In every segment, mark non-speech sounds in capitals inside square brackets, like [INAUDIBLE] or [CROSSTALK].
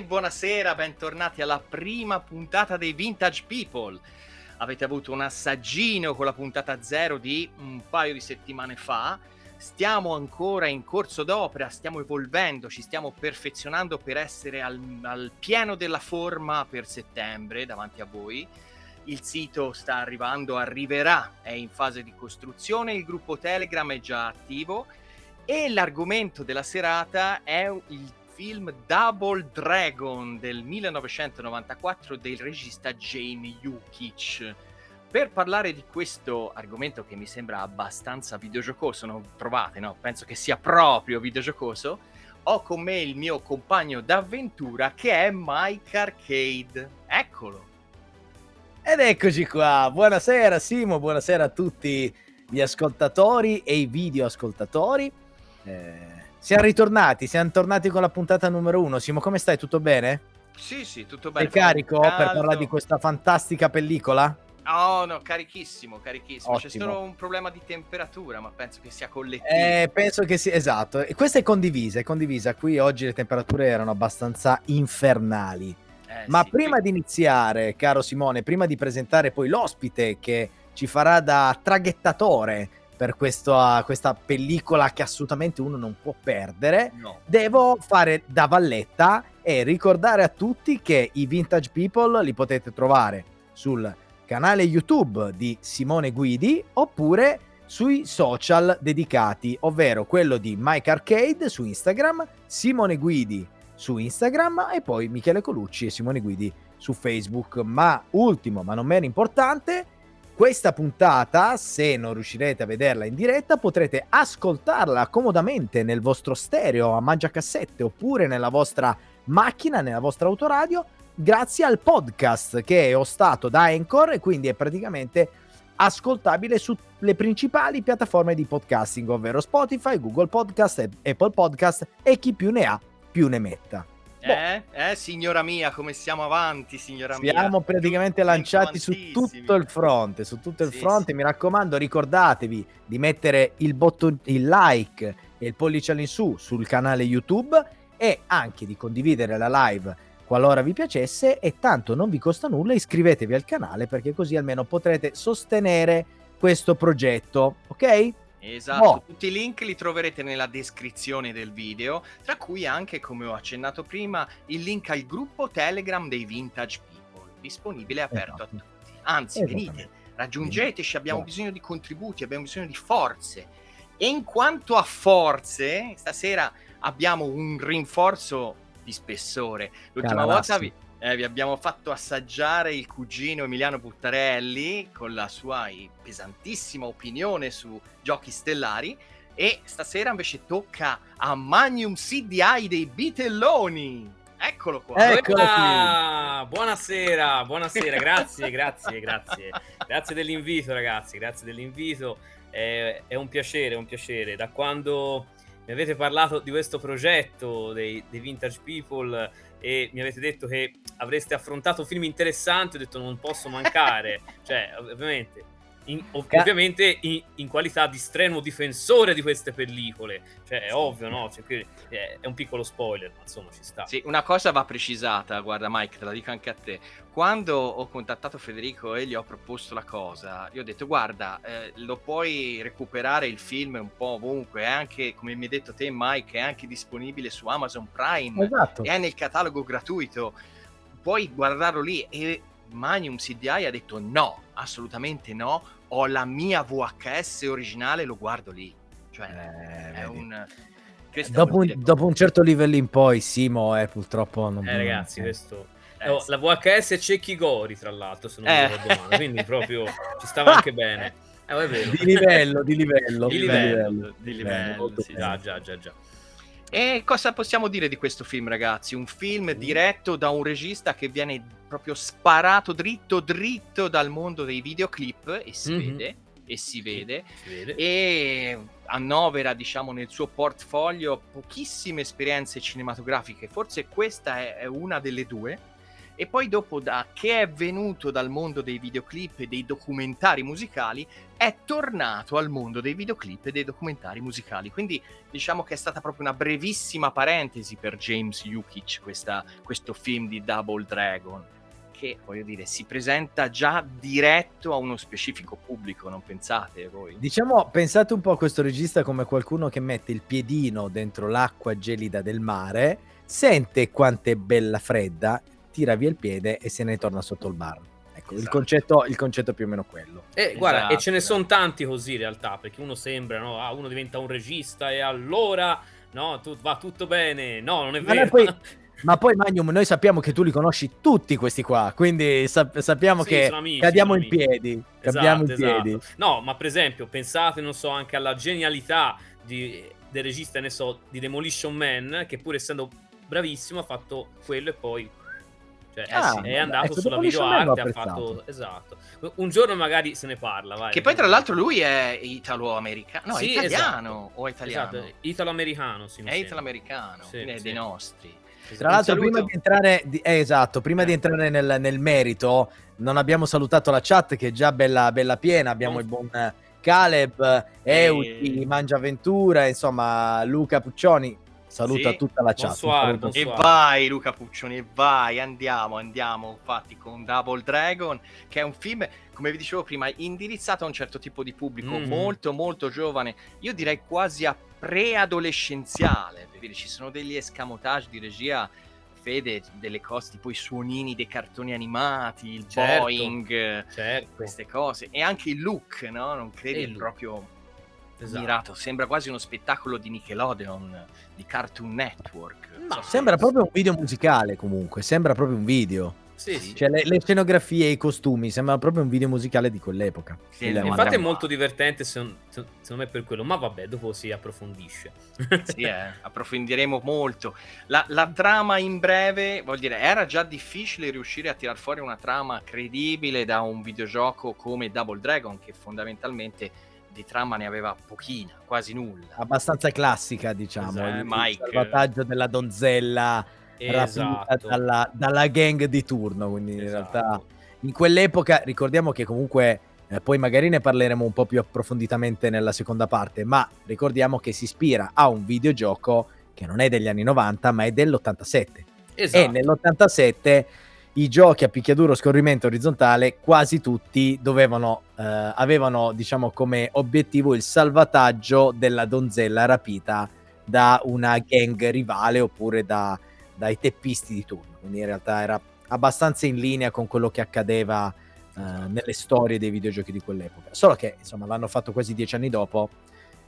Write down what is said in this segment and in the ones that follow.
Buonasera, bentornati alla prima puntata dei Vintage People. Avete avuto un assaggino con la puntata zero di un paio di settimane fa. Stiamo ancora in corso d'opera, stiamo evolvendo, ci stiamo perfezionando per essere al, al pieno della forma per settembre davanti a voi. Il sito sta arrivando, arriverà, è in fase di costruzione, il gruppo Telegram è già attivo e l'argomento della serata è il film Double Dragon del 1994 del regista Jamie Yukich. Per parlare di questo argomento che mi sembra abbastanza videogiocoso, non trovate, no? Penso che sia proprio videogiocoso. Ho con me il mio compagno d'avventura che è Mike Arcade. Eccolo. Ed eccoci qua. Buonasera Simo, buonasera a tutti gli ascoltatori e i video ascoltatori. Eh, siamo ritornati, siamo tornati con la puntata numero uno. Simo, come stai? Tutto bene? Sì, sì, tutto bene. Sei carico per parlare di questa fantastica pellicola? Oh no, carichissimo, carichissimo. Ottimo. C'è solo un problema di temperatura, ma penso che sia collettivo. Eh, penso che sia, esatto. E questa è condivisa, è condivisa. Qui oggi le temperature erano abbastanza infernali. Eh, ma sì, prima qui... di iniziare, caro Simone, prima di presentare poi l'ospite che ci farà da traghettatore per questo, uh, questa pellicola che assolutamente uno non può perdere, no. devo fare da valletta e ricordare a tutti che i Vintage People li potete trovare sul canale YouTube di Simone Guidi oppure sui social dedicati, ovvero quello di Mike Arcade su Instagram, Simone Guidi su Instagram e poi Michele Colucci e Simone Guidi su Facebook. Ma ultimo, ma non meno importante, questa puntata, se non riuscirete a vederla in diretta, potrete ascoltarla comodamente nel vostro stereo a mangiacassette oppure nella vostra macchina, nella vostra autoradio, grazie al podcast che è ostato da Anchor e quindi è praticamente ascoltabile sulle principali piattaforme di podcasting, ovvero Spotify, Google Podcast, Apple Podcast e chi più ne ha più ne metta. Boh. Eh, eh, signora mia, come siamo avanti, signora siamo mia. Siamo praticamente lanciati su tutto il fronte, su tutto il sì, fronte. Sì. Mi raccomando, ricordatevi di mettere il, botto, il like e il pollice all'insù sul canale YouTube e anche di condividere la live qualora vi piacesse e tanto non vi costa nulla iscrivetevi al canale perché così almeno potrete sostenere questo progetto, ok? Esatto, oh. tutti i link li troverete nella descrizione del video, tra cui anche, come ho accennato prima, il link al gruppo Telegram dei Vintage People, disponibile e aperto esatto. a tutti. Anzi, venite, raggiungeteci, abbiamo esatto. bisogno di contributi, abbiamo bisogno di forze. E in quanto a forze, stasera abbiamo un rinforzo di spessore. L'ultima Caralassi. volta vi, eh, vi abbiamo fatto assaggiare il cugino Emiliano Buttarelli con la sua pesantissima opinione su giochi stellari. E stasera invece tocca a Magnum CDI dei Bitelloni. Eccolo qua. Eccolo qui. Buonasera, buonasera, grazie, grazie, grazie. Grazie dell'invito, ragazzi. Grazie dell'invito. È, è un piacere, è un piacere. Da quando mi avete parlato di questo progetto dei, dei Vintage People e mi avete detto che avreste affrontato film interessanti, ho detto non posso mancare, [LAUGHS] cioè ovviamente in, ovviamente in, in, qualità di strenuo difensore di queste pellicole. Cioè, è ovvio, no? Cioè, è, è, un piccolo spoiler, ma insomma ci sta. Sì, una cosa va precisata, guarda Mike, te la dico anche a te. Quando ho contattato Federico e gli ho proposto la cosa, gli ho detto, guarda, eh, lo puoi recuperare il film un po' ovunque, è anche, come mi hai detto te Mike, è anche disponibile su Amazon Prime, esatto. è nel catalogo gratuito, puoi guardarlo lì e Magnum CDI ha detto no, assolutamente no, ho la mia VHS originale, lo guardo lì. Cioè, eh, è un... Dopo un, dopo un, certo livello in poi, Simo, eh, purtroppo non... Eh, ragazzi, eh. questo... Eh, oh, la VHS Cecchi Gori, tra l'altro, se non mi eh. ricordo male, quindi proprio ci stava anche bene. Eh, di livello, di livello. Di livello, di livello, di livello sì, già, già, già, già. E cosa possiamo dire di questo film, ragazzi? Un film mm. diretto da un regista che viene proprio sparato dritto dritto dal mondo dei videoclip e si mm-hmm. vede e si vede, si vede e annovera diciamo nel suo portfolio pochissime esperienze cinematografiche forse questa è, è una delle due e poi dopo da che è venuto dal mondo dei videoclip e dei documentari musicali è tornato al mondo dei videoclip e dei documentari musicali. Quindi diciamo che è stata proprio una brevissima parentesi per James Yukich questa, questo film di Double Dragon che, voglio dire, si presenta già diretto a uno specifico pubblico, non pensate voi? Diciamo, pensate un po' a questo regista come qualcuno che mette il piedino dentro l'acqua gelida del mare, sente quanto è bella fredda, tira via il piede e se ne torna sotto il bar. Ecco, esatto. il, concetto, il concetto è più o meno quello. E esatto, guarda, e ce ne esatto. sono tanti così in realtà, perché uno sembra, no? Ah, uno diventa un regista e allora, no, tu, va tutto bene. No, non è vero. Poi, [LAUGHS] Ma poi Magnum, noi sappiamo che tu li conosci tutti questi qua, quindi sap- sappiamo sì, che amici, cadiamo in piedi. Esatto, in esatto. piedi. No, ma per esempio, pensate, non so, anche alla genialità di, del regista, ne so, di Demolition Man, che pur essendo bravissimo ha fatto quello e poi cioè, ah, sì, è andato ecco, sulla video arte, ha fatto esatto. Un giorno magari se ne parla. Vai, che poi, tra l'altro, lui è italo-americano. No, sì, è italiano esatto. o italiano? Esatto, italo-americano. Sì, è italo-americano, sì, è dei nostri. Tra l'altro, prima di entrare, di, eh, esatto, prima eh. di entrare nel, nel, merito, non abbiamo salutato la chat che è già bella, bella piena. Abbiamo non... il buon Caleb, Euti, Mangiaventura, insomma, Luca Puccioni. Saluta sì. tutta la chat. Bonsoir, bonsoir. E vai Luca Puccioni, e vai, andiamo, andiamo infatti con Double Dragon, che è un film, come vi dicevo prima, indirizzato a un certo tipo di pubblico, mm. molto molto giovane, io direi quasi a preadolescenziale, perché ci sono degli escamotage di regia Fede delle cose tipo i suonini dei cartoni animati, il certo, Boeing, certo. queste cose e anche il look, no? Non credi? Proprio esatto. mirato, sembra quasi uno spettacolo di Nickelodeon, di Cartoon Network. Ma so sembra proprio un video musicale comunque, sembra proprio un video. Sì, sì. Cioè, le, le, scenografie e i costumi sembrano proprio un video musicale di quell'epoca. Sì, infatti è molto divertente secondo, secondo me per quello, ma vabbè, dopo si approfondisce. [LAUGHS] sì, eh, approfondiremo molto. La, la, trama in breve, vuol dire, era già difficile riuscire a tirar fuori una trama credibile da un videogioco come Double Dragon, che fondamentalmente di trama ne aveva pochina, quasi nulla. Abbastanza classica, diciamo. Esatto, il, Mike... il salvataggio della donzella esatto. dalla, dalla, gang di turno. Quindi esatto. in realtà in quell'epoca ricordiamo che comunque eh, poi magari ne parleremo un po' più approfonditamente nella seconda parte, ma ricordiamo che si ispira a un videogioco che non è degli anni 90, ma è dell'87. Esatto. E nell'87 i giochi a picchiaduro scorrimento orizzontale quasi tutti dovevano eh, avevano diciamo come obiettivo il salvataggio della donzella rapita da una gang rivale oppure da dai teppisti di turno, quindi in realtà era abbastanza in linea con quello che accadeva eh, nelle storie dei videogiochi di quell'epoca. Solo che insomma l'hanno fatto quasi dieci anni dopo.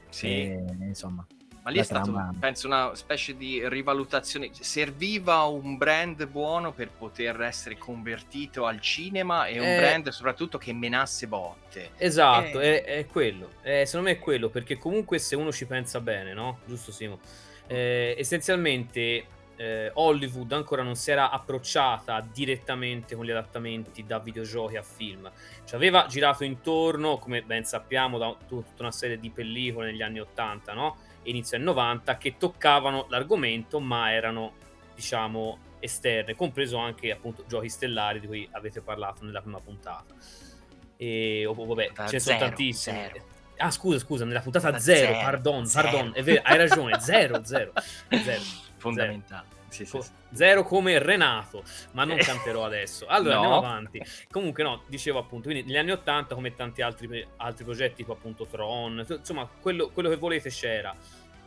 Sì. E, insomma. Ma lì è stato, trama... penso, una specie di rivalutazione. Serviva un brand buono per poter essere convertito al cinema e un eh... brand soprattutto che menasse botte. Esatto, eh... è, è, quello. Eh, secondo me è quello, perché comunque se uno ci pensa bene, no? Giusto Simo? Eh, essenzialmente eh, Hollywood ancora non si era approcciata direttamente con gli adattamenti da videogiochi a film. Ci aveva girato intorno, come ben sappiamo, da tutta una serie di pellicole negli anni 80, no? Inizio anni 90, che toccavano l'argomento, ma erano, diciamo, esterne, compreso anche appunto giochi stellari di cui avete parlato nella prima puntata. E oh, vabbè, ce ne sono tantissimi. Zero. Ah, scusa, scusa, nella puntata 0, pardon, pardon, è vero, hai ragione, 0, 0, 0 fondamentale. Sì, sì, sì. Zero come Renato, ma non canterò adesso. Allora no. andiamo avanti. Comunque, no, dicevo appunto, quindi negli anni 80, come tanti altri, altri progetti, tipo appunto Tron, insomma, quello, quello che volete c'era.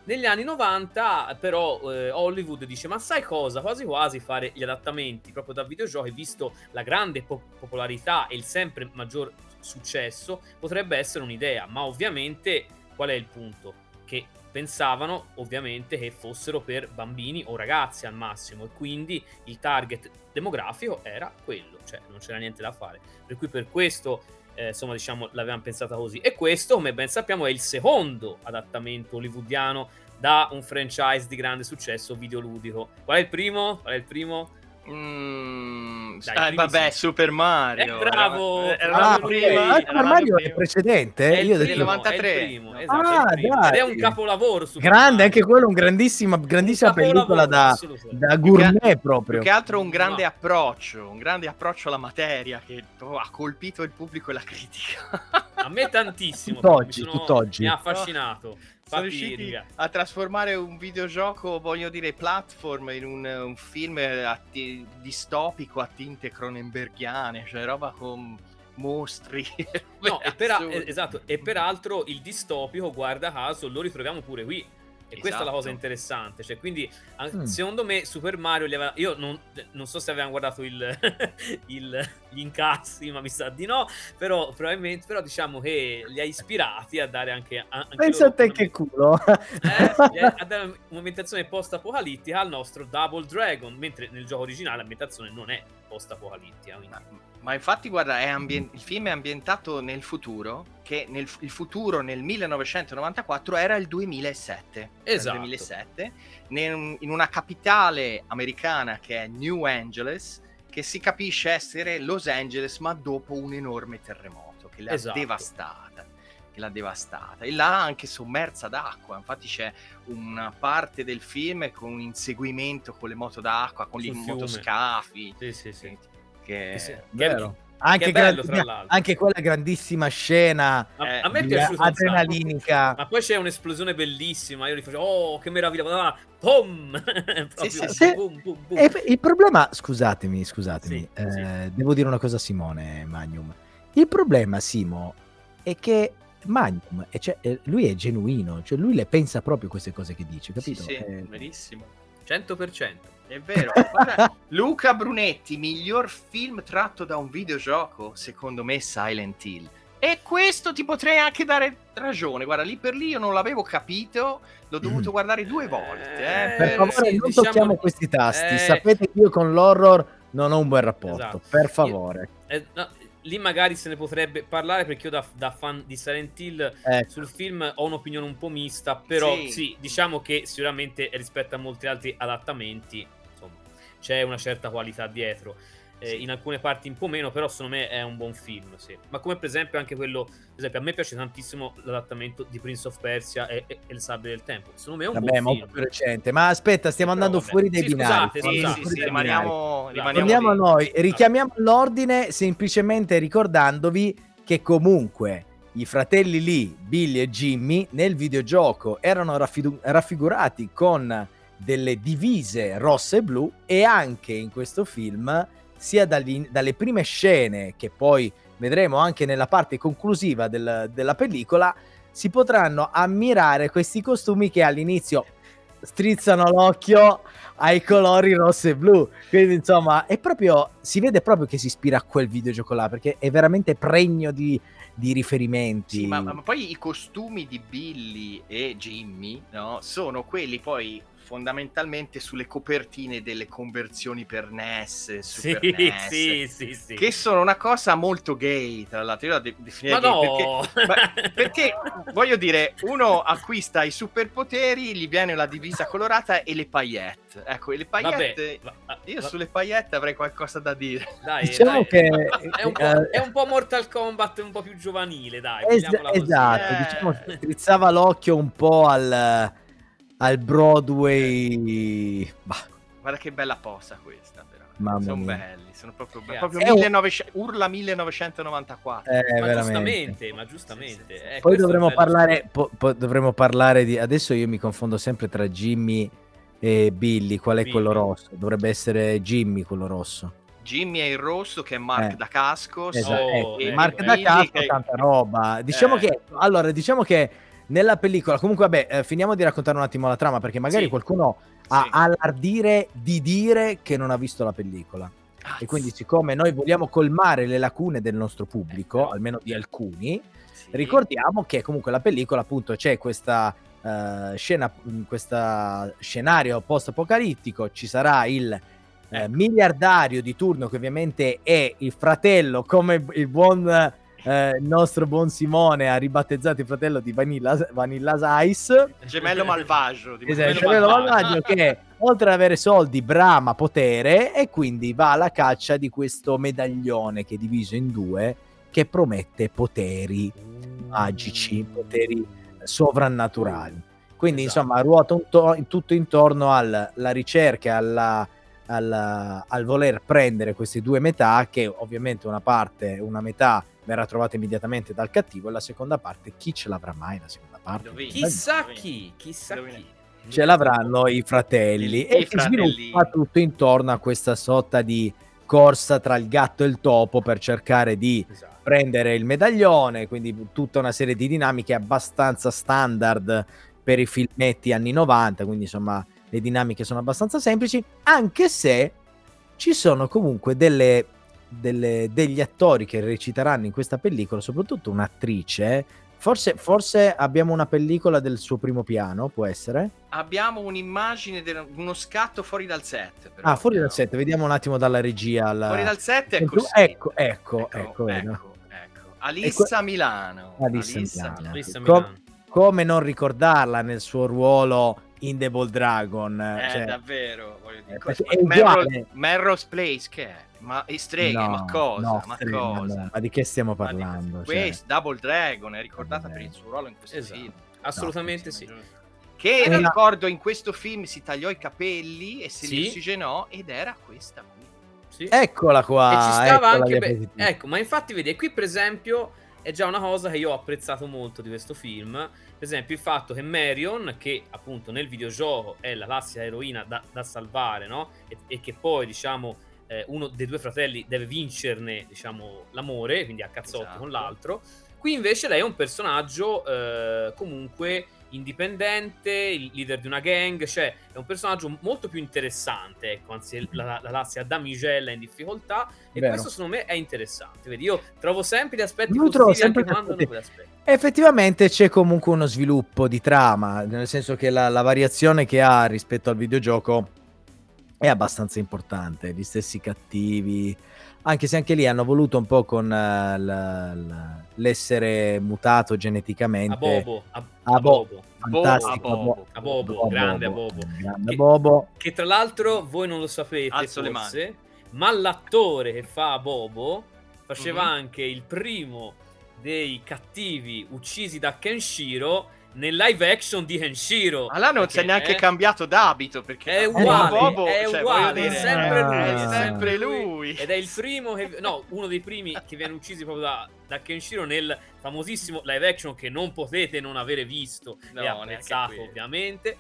Negli anni 90, però, eh, Hollywood dice: Ma sai cosa? Quasi quasi fare gli adattamenti proprio da videogiochi, visto la grande po- popolarità e il sempre maggior successo, potrebbe essere un'idea. Ma ovviamente, qual è il punto? Che pensavano ovviamente che fossero per bambini o ragazzi al massimo e quindi il target demografico era quello, cioè non c'era niente da fare. Per cui per questo eh, insomma diciamo l'avevamo pensata così e questo come ben sappiamo è il secondo adattamento hollywoodiano da un franchise di grande successo videoludico. Qual è il primo? Qual è il primo? Mm, Dai, ah, vabbè, Super Mario. Eh, bravo! Era, era ah, prima, ah, Super Mario è precedente? È Io del 93. È primo, esatto, ah, è Ed è un capolavoro. Super grande, Mario. anche quello, un grandissima, grandissima un pellicola da, da gourmet più proprio. Più che altro un grande no. approccio, un grande approccio alla materia che oh, ha colpito il pubblico e la critica. A me tantissimo. Tutt'oggi, sono, tutt'oggi. Mi ha affascinato. Sono riusciti a trasformare un videogioco, voglio dire, platform in un, un film t- distopico a tinte cronenberghiane, cioè roba con mostri. no, e, per, [LAUGHS] esatto, e peraltro il distopico, guarda caso, lo ritroviamo pure qui e esatto. questa è la cosa esatto. interessante. Cioè, quindi, mm. secondo me, Super Mario li aveva. Io non, non so se avevano guardato il, [LAUGHS] il, gli incassi, ma mi sa di no. Però, probabilmente, però diciamo che li ha ispirati a dare anche. anche Pensa a te che culo. Eh, [LAUGHS] a dare un'ambientazione post-apocalittica al nostro Double Dragon. Mentre nel gioco originale l'ambientazione non è post-apocalittica. Quindi... Ma infatti, guarda, ambien- il film è ambientato nel futuro, che nel il futuro nel 1994 era il 2007. Esatto. Il 2007, ne- in una capitale americana che è New Angeles, che si capisce essere Los Angeles, ma dopo un enorme terremoto che l'ha esatto. devastata. Che l'ha devastata e l'ha anche sommersa d'acqua. Infatti, c'è una parte del film con un inseguimento con le moto d'acqua, con i motoscafi. Sì, sì, sì che, che, sì, vero. Anche, bello, anche, quella grandissima scena eh, a me è piaciuta adrenalinica ma poi c'è un'esplosione bellissima io gli faccio oh che meraviglia ah, boom! [LAUGHS] sì, sì, sì. Boom, boom, boom. il problema scusatemi scusatemi eh, devo dire una cosa a Simone Magnum il problema Simo è che Magnum cioè, lui è genuino cioè lui le pensa proprio queste cose che dice capito? sì, sì eh, verissimo 100% è vero. Guarda, [LAUGHS] Luca Brunetti, miglior film tratto da un videogioco, secondo me Silent Hill. E questo ti potrei anche dare ragione. Guarda, lì per lì io non l'avevo capito, l'ho dovuto mm. guardare due volte. Eh, per, per favore, sì, non diciamo... tocchiamo questi tasti. Eh... Sapete che io con l'horror non ho un buon rapporto. Esatto. Per favore. Io, eh, no, lì magari se ne potrebbe parlare perché io da, da fan di Silent Hill ecco. sul film ho un'opinione un po' mista, però sì. sì, diciamo che sicuramente rispetto a molti altri adattamenti c'è una certa qualità dietro. Eh, in alcune parti un po' meno, però secondo me è un buon film, sì. Ma come per esempio anche quello, per esempio a me piace tantissimo l'adattamento di Prince of Persia e, e, e Il Sabbio del Tempo, secondo me è un vabbè, buon film. più recente, ma aspetta, stiamo però, andando vabbè. fuori dai sì, binari. Scusate, sì, sì, sì, rimaniamo, rimaniamo a noi, richiamiamo l'ordine semplicemente ricordandovi che comunque i fratelli lì, Billy e Jimmy, nel videogioco erano raffigu- raffigurati con delle divise rosse e blu e anche in questo film, sia dalle prime scene che poi vedremo anche nella parte conclusiva del, della pellicola, si potranno ammirare questi costumi che all'inizio strizzano l'occhio ai colori rosso e blu. Quindi, insomma, è proprio. Si vede proprio che si ispira a quel videogioco là perché è veramente pregno di, di riferimenti. Sì, ma, ma, poi i costumi di Billy e Jimmy no, sono quelli poi fondamentalmente sulle copertine delle conversioni per NES, Super sì, NES, sì, sì, sì. che sono una cosa molto gay, tra l'altro io la de- definirei ma gay no! perché, [LAUGHS] perché, voglio dire, uno acquista i superpoteri, gli viene la divisa colorata e le paillette. Ecco, le paillette, Vabbè, io va... sulle paillette avrei qualcosa da dire. Dai, diciamo dai. che è un, è un, po', Mortal Kombat un po' più giovanile, dai. Es- esatto, eh. diciamo, strizzava l'occhio un po' al al Broadway. Bah. Guarda che bella posa questa, Mamma sono mia. belli, sono proprio, belli. proprio 1900, un... urla 1994. Eh, ma veramente. giustamente, ma giustamente. Sì, sì, sì. Eh, Poi dovremmo parlare, po- po- dovremmo parlare di... Adesso io mi confondo sempre tra Jimmy e Billy. Qual è Billy. quello rosso? Dovrebbe essere Jimmy quello rosso. Jimmy è il rosso che è Mark eh. da Casco. Esatto. Oh, eh, Mark da Casco, che... tanta roba. Diciamo eh. che allora, diciamo che nella pellicola, comunque, vabbè, eh, finiamo di raccontare un attimo la trama perché magari sì. qualcuno ha sì. allardire di dire che non ha visto la pellicola. Ah, e quindi, siccome noi vogliamo colmare le lacune del nostro pubblico, eh, almeno di alcuni, sì. ricordiamo che comunque la pellicola, appunto, c'è questa uh, scena, questo scenario post-apocalittico, ci sarà il ecco. miliardario di turno che ovviamente è il fratello, come il buon eh, il nostro buon Simone ha ribattezzato il fratello di Vanilla, Vanilla Ice. Gemello malvagio. Di esatto, gemello malvagio che oltre ad avere soldi brama potere e quindi va alla caccia di questo medaglione che è diviso in due che promette poteri magici, poteri sovrannaturali. Quindi esatto. insomma ruota to- tutto intorno alla ricerca, alla, alla, al voler prendere queste due metà che ovviamente una parte, una metà verrà trovata immediatamente dal cattivo e la seconda parte chi ce l'avrà mai la seconda parte? Chissà chi, chissà chi. Ce l'avranno i fratelli e si sviluppa tutto intorno a questa sorta di corsa tra il gatto e il topo per cercare di esatto. prendere il medaglione, quindi tutta una serie di dinamiche abbastanza standard per i filmetti anni 90, quindi insomma le dinamiche sono abbastanza semplici, anche se ci sono comunque delle, delle, degli attori che reciteranno in questa pellicola, soprattutto un'attrice. Forse, forse, abbiamo una pellicola del suo primo piano, può essere? Abbiamo un'immagine, di uno scatto fuori dal set. Però. Ah, fuori dal set, vediamo un attimo dalla regia. Alla... Fuori dal set è così. Ecco, ecco, ecco. ecco, ecco, ecco. Alissa Milano. Alissa, Alissa Milano. Alissa Milano. Com- come non ricordarla nel suo ruolo in Devil Dragon? Eh, cioè, davvero, voglio dire. Eh, Melrose Place che è? Ma i streghe, no, ma cosa? No, ma, streghe, cosa? No. ma di che stiamo parlando? Di, cioè... Questo, Double Dragon, è ricordata per il suo ruolo in questo esatto. film. Assolutamente sì. Che eh, ricordo in questo film si tagliò i capelli e si sì. ossigenò ed era questa qui. Sì. Eccola qua. E ci stava anche be- ecco, ma infatti vedi, qui per esempio è già una cosa che io ho apprezzato molto di questo film. Per esempio, il fatto che Marion, che appunto nel videogioco è la classica eroina da, da salvare, no? E, e, che poi, diciamo, eh, uno dei due fratelli deve vincerne, diciamo, l'amore, quindi a cazzotti esatto. con l'altro. Qui invece lei è un personaggio eh, comunque indipendente, il leader di una gang, cioè è un personaggio molto più interessante, ecco, anzi la, la Lazia damigella in difficoltà e Vero. questo secondo me è interessante, vedi, io trovo sempre gli aspetti io positivi sempre anche quando aspetti. Effettivamente c'è comunque uno sviluppo di trama, nel senso che la, la variazione che ha rispetto al videogioco è abbastanza importante, gli stessi cattivi, anche se anche lì hanno voluto un po' con uh, la, la, l'essere mutato geneticamente. A Bobo, a, a Bobo. Fantastico. A Bobo, a Bobo, a grande a Bobo. Grande che, Bobo. Che tra l'altro voi non lo sapete Alzo forse, ma l'attore che fa a Bobo faceva mm-hmm. anche il primo dei cattivi uccisi da Kenshiro nel live action di Henshiro. Ma là non si è neanche è... cambiato d'abito perché è uguale, Bobo, è, cioè, uguale è sempre lui, è sempre lui. Ed è il primo, che, no, uno dei primi che viene uccisi proprio da, da Kenshiro nel famosissimo live action che non potete non avere visto no, [LAUGHS] e apprezzato ovviamente.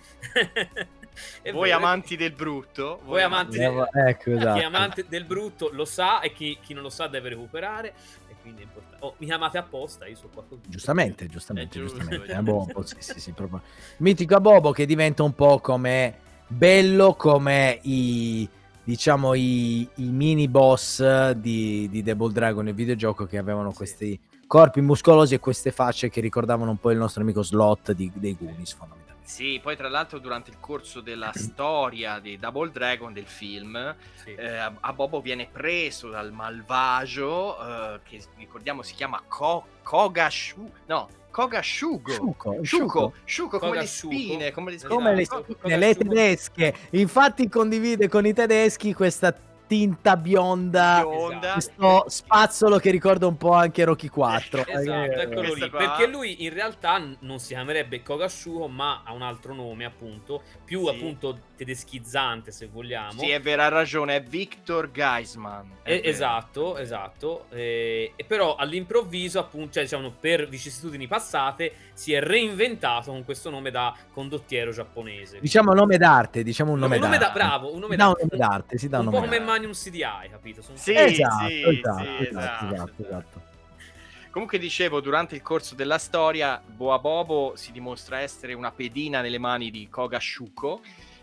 voi amanti del brutto, voi, amanti, del, ecco, esatto. chi è amante del brutto lo sa e chi, chi non lo sa deve recuperare quindi è importante. Oh, mi chiamate apposta, io so qualcosa. Giustamente, giustamente, giusto, giustamente. È Bobo, sì, sì, sì, proprio. Mitico Bobo che diventa un po' come bello come i diciamo i, i mini boss di, di Double Dragon nel videogioco che avevano questi corpi muscolosi e queste facce che ricordavano un po' il nostro amico Slot di, dei Goonies fondamentalmente. Sì, poi tra l'altro durante il corso della [CLEARS THROAT] storia di Double Dragon del film, sì. eh, a Bobo viene preso dal malvagio, eh, che ricordiamo si chiama Ko- Kogashu, no, Kogashugo. Shuko, Shuko, Shuko come le spine, come le spine. Come le, spine, le tedesche. Infatti condivide con i tedeschi questa tinta bionda, bionda. questo spazzolo che ricorda un po' anche Rocky 4. Esatto, eh, eccolo lì. Perché lui in realtà non si chiamerebbe Kogashuho, ma ha un altro nome, appunto, più sì. appunto tedeschizzante, se vogliamo. Sì, è vero, ha ragione, è Victor Geisman. È esatto, esatto. E, e, però all'improvviso, appunto, cioè, diciamo, per vicissitudini passate, si è reinventato con questo nome da condottiero giapponese. Diciamo nome d'arte, diciamo un nome, un nome d'arte. Da, bravo, un nome d'arte. Un nome d'arte, si dà un, un nome po' come Magnum CDI, capito? Sono sì, esatto, sì, esatto, sì, esatto, esatto, esatto. Comunque dicevo, durante il corso della storia, Boa Bobo si dimostra essere una pedina nelle mani di Koga Shuko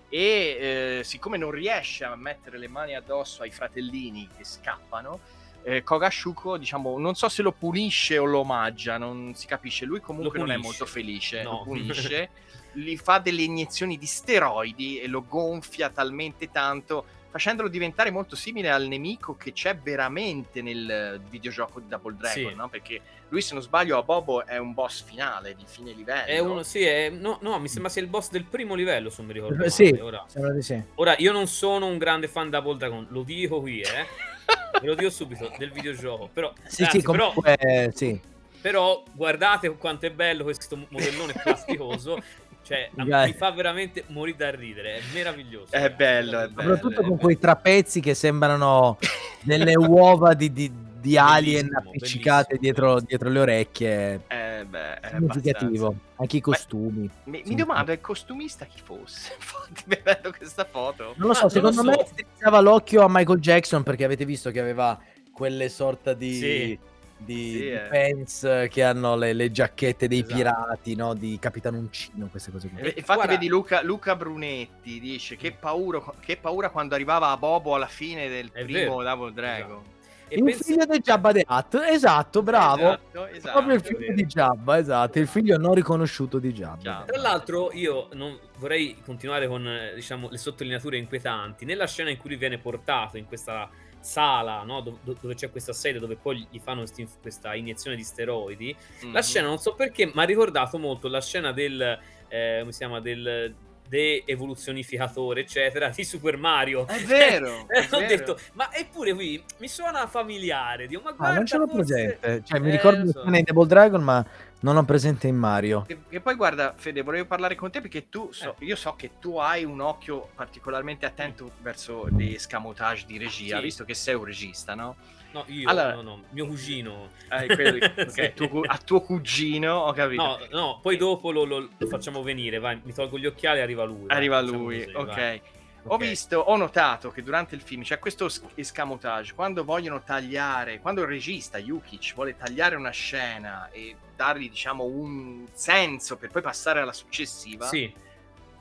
e eh, siccome non riesce a mettere le mani addosso ai fratellini che scappano, eh, Kogashuko, diciamo, non so se lo pulisce o lo omaggia, non si capisce. Lui comunque non è molto felice, no. lo [LAUGHS] pulisce, gli fa delle iniezioni di steroidi e lo gonfia talmente tanto facendolo diventare molto simile al nemico che c'è veramente nel videogioco di Double Dragon, sì. no? Perché lui, se non sbaglio, a Bobo è un boss finale di fine livello. È uno, sì, è, no, no, mi sembra sia il boss del primo livello, se non mi ricordo. Eh, sì, ora. Sì. ora, io non sono un grande fan di Double Dragon, lo dico qui, eh. [LAUGHS] Ve lo dico subito, del videogioco. Però, sì, grazie, sì, comunque, però, sì. però guardate quanto è bello questo modellone [LAUGHS] plasticoso cioè, mi fa veramente morire da ridere, è meraviglioso. È bello, è bello. Soprattutto con quei trapezzi che sembrano delle [LAUGHS] uova di, di, di alien appiccicate dietro, dietro, le orecchie. Eh beh, è significativo. Abbastanza. Anche i costumi. Mi, mi domando, è costumista chi fosse? [LAUGHS] Infatti, vedendo questa foto. Non lo so, ah, secondo so. me strizzava l'occhio a Michael Jackson perché avete visto che aveva quelle sorta di... Sì di, sì, di eh. fans che hanno le, le giacchette dei esatto. pirati, no? di Capitan Uncino, queste cose qui. E, infatti Guarda... vedi Luca, Luca, Brunetti dice che paura, che paura, quando arrivava a Bobo alla fine del È primo vero. Double Dragon. Esatto. E il pensi... figlio di Jabba the Hutt, esatto, bravo. Esatto, esatto, Proprio il figlio di Jabba, esatto, il figlio non riconosciuto di Jabba. Jabba. Tra l'altro io non vorrei continuare con diciamo, le sottolineature inquietanti. Nella scena in cui lui viene portato in questa sala no? Do- dove c'è questa sede dove poi gli fanno sti- questa iniezione di steroidi. Mm-hmm. La scena non so perché, mi ha ricordato molto la scena del, eh, come si chiama, del de-evoluzionificatore, eccetera, di Super Mario. È vero! [LAUGHS] Eh, è ho vero. detto, ma eppure qui mi suona familiare. Dico, ma guarda, ah, non ce l'ho forse... presente. Cioè, mi eh, ricordo so. in Double Dragon, ma non ho presente in Mario. E, e, poi guarda, Fede, volevo parlare con te perché tu so, eh. io so che tu hai un occhio particolarmente attento verso gli scamotage di regia, sì. visto che sei un regista, no? No, io, allora, no, no, mio cugino. Eh, quello, [LAUGHS] okay, sì. tuo, a tuo cugino, ho capito. No, no poi dopo lo, lo, lo, facciamo venire, vai, mi tolgo gli occhiali e arriva lui. Arriva vai, lui, così, ok. Vai. Ho visto, ho notato che durante il film c'è questo escamotage, quando vogliono tagliare, quando il regista Yukic vuole tagliare una scena e dargli diciamo un senso per poi passare alla successiva, sì.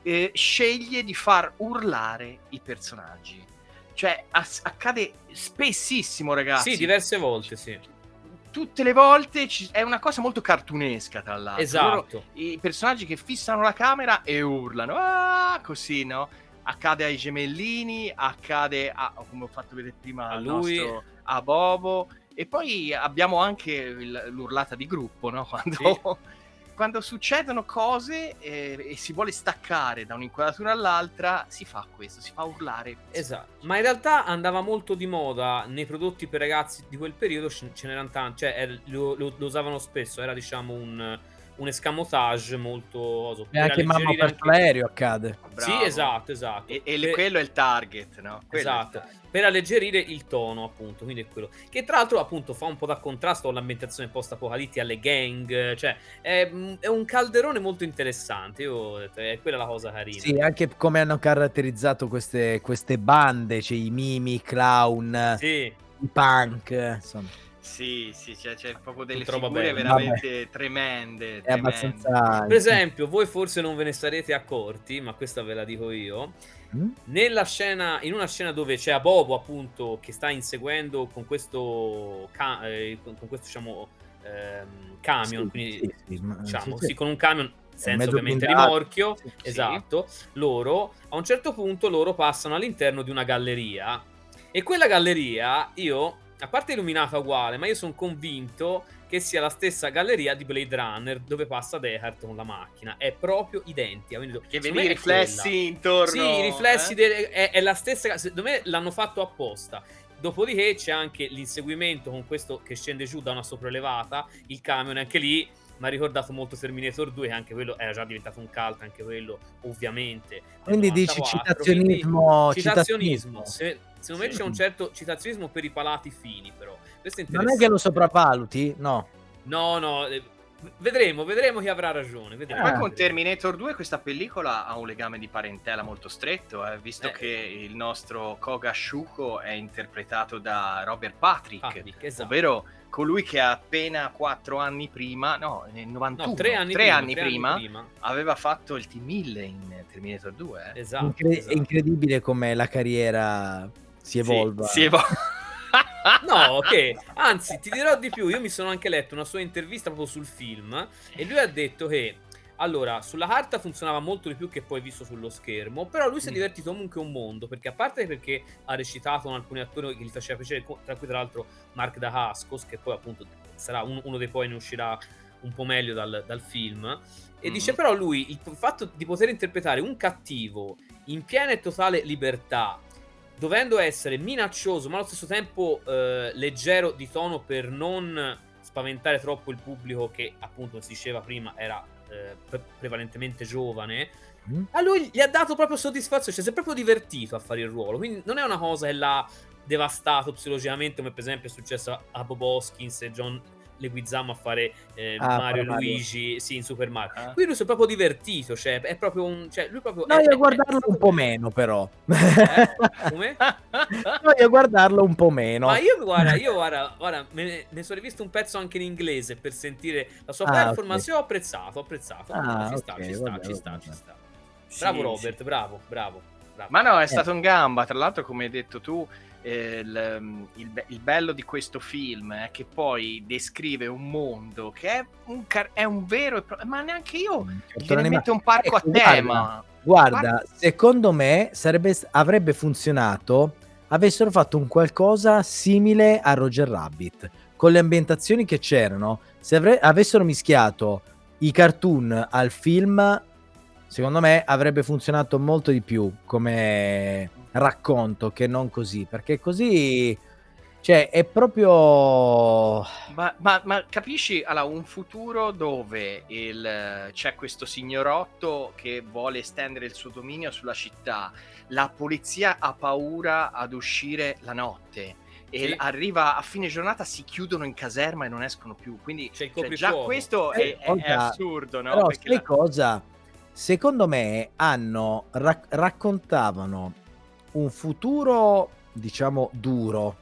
eh, sceglie di far urlare i personaggi. Cioè as- accade spessissimo ragazzi. Sì, diverse volte, sì tutte le volte ci... è una cosa molto cartunesca, tra l'altro. Esatto. Loro, I personaggi che fissano la camera e urlano, ah, così, no? Accade ai gemellini, accade a, come ho fatto vedere prima, a lui, nostro, a Bobo. E poi abbiamo anche il, l'urlata di gruppo, no? [LAUGHS] Quando, sì. quando succedono cose e, e, si vuole staccare da un'inquadratura all'altra, si fa questo, si fa urlare. Esatto, ma in realtà andava molto di moda nei prodotti per ragazzi di quel periodo, ce n'erano tanti, cioè lo, lo, lo usavano spesso, era diciamo un un escamotage molto oso. E anche mamma per anche... l'aereo accade. Bravo. Sì, esatto, esatto. E, e per... quello è il target, no? Quello esatto. Per alleggerire il tono, appunto, quindi è quello. Che tra l'altro, appunto, fa un po' da contrasto con l'ambientazione post-apocalittica, alle gang, cioè è, è, un calderone molto interessante, io detto, è quella la cosa carina. Sì, anche come hanno caratterizzato queste, queste bande, cioè i mimi, i clown, sì. i punk, insomma. Sì, sì, c'è, c'è proprio delle Tutto figure veramente Vabbè. tremende. È abbastanza... Per esempio, voi forse non ve ne sarete accorti, ma questa ve la dico io. Mm? Nella scena, in una scena dove c'è a Bobo, appunto, che sta inseguendo con questo, ca- eh, con, questo diciamo, ehm, camion, sì, quindi, sì, sì, diciamo, sì, con un camion senza ovviamente blindato. rimorchio, esatto, loro, a un certo punto loro passano all'interno di una galleria e quella galleria io a parte illuminata uguale, ma io sono convinto che sia la stessa galleria di Blade Runner dove passa Deckard con la macchina. È proprio identica. Quindi, che vedi i riflessi intorno. Sì, i riflessi eh? de- è, è, la stessa. Secondo me l'hanno fatto apposta. Dopodiché c'è anche l'inseguimento con questo che scende giù da una sopraelevata, il camion, anche lì mi ha ricordato molto Terminator 2, anche quello era già diventato un cult, anche quello ovviamente. Quindi 94, dici citazionismo. Quindi, citazionismo. Se, secondo me c'è un certo citazionismo per i palati fini, però. Questo è non è che lo sopravvaluti? No. No, no, eh, vedremo, vedremo chi avrà ragione. Vedremo. Poi con Terminator 2 questa pellicola ha un legame di parentela molto stretto, eh, visto eh. che il nostro Koga Shuko è interpretato da Robert Patrick, Patrick esatto. ovvero colui che appena quattro anni prima, no, nel 91, no, tre anni, tre prima, anni, tre prima, anni prima, aveva fatto il T-1000 in Terminator 2. Eh. Esatto, Incre- esatto. È incredibile come la carriera si evolva. Sì, si evolve. [LAUGHS] no, ok. Anzi, ti dirò di più. Io mi sono anche letto una sua intervista proprio sul film e lui ha detto che Allora, sulla carta funzionava molto di più che poi visto sullo schermo, però lui si è mm. divertito comunque un mondo, perché a parte perché ha recitato con alcuni attori che gli faceva piacere, tra cui tra l'altro Mark Dacascos, che poi appunto sarà un, uno dei poi ne uscirà un po' meglio dal, dal film, e mm. dice però lui il fatto di poter interpretare un cattivo in piena e totale libertà, dovendo essere minaccioso ma allo stesso tempo eh, leggero di tono per non spaventare troppo il pubblico che appunto si diceva prima era eh, pre- prevalentemente giovane, mm. a lui gli ha dato proprio soddisfazione, cioè si è proprio divertito a fare il ruolo, quindi non è una cosa che l'ha devastato psicologicamente come per esempio è successo a Bob Hoskins e John Leguizamo a fare eh, ah, Mario e Luigi sì, in Super Mario. Ah. Qui lui si è proprio divertito, cioè è proprio un... Cioè, lui proprio no, è, io a guardarlo è un po' meno però. Eh? Come? [LAUGHS] no, io a guardarlo un po' meno. Ma io guarda, io guarda, guarda me ne sono rivisto un pezzo anche in inglese per sentire la sua ah, performance okay. ho apprezzato, ho apprezzato. Ah, ci, sta, okay, ci, sta, vabbè, ci sta, vabbè. ci sta, Bravo sì, Robert, sì. bravo, bravo, bravo. Ma no, è eh. stato un gamba, tra l'altro come hai detto tu il, il, il, bello di questo film è che poi descrive un mondo che è un, è un vero e pro- ma neanche io mi mette un parco ecco, a tema. guarda, guarda secondo me sarebbe, avrebbe funzionato avessero fatto un qualcosa simile a Roger Rabbit con le ambientazioni che c'erano. Se avre- avessero mischiato i cartoon al film secondo me avrebbe funzionato molto di più come racconto che non così, perché così cioè è proprio ma, ma, ma capisci allora un futuro dove il, c'è questo signorotto che vuole estendere il suo dominio sulla città la polizia ha paura ad uscire la notte e sì. arriva a fine giornata si chiudono in caserma e non escono più quindi cioè, già questo è, è, è, assurdo no? però sai la... cosa secondo me hanno rac- raccontavano un futuro, diciamo, duro,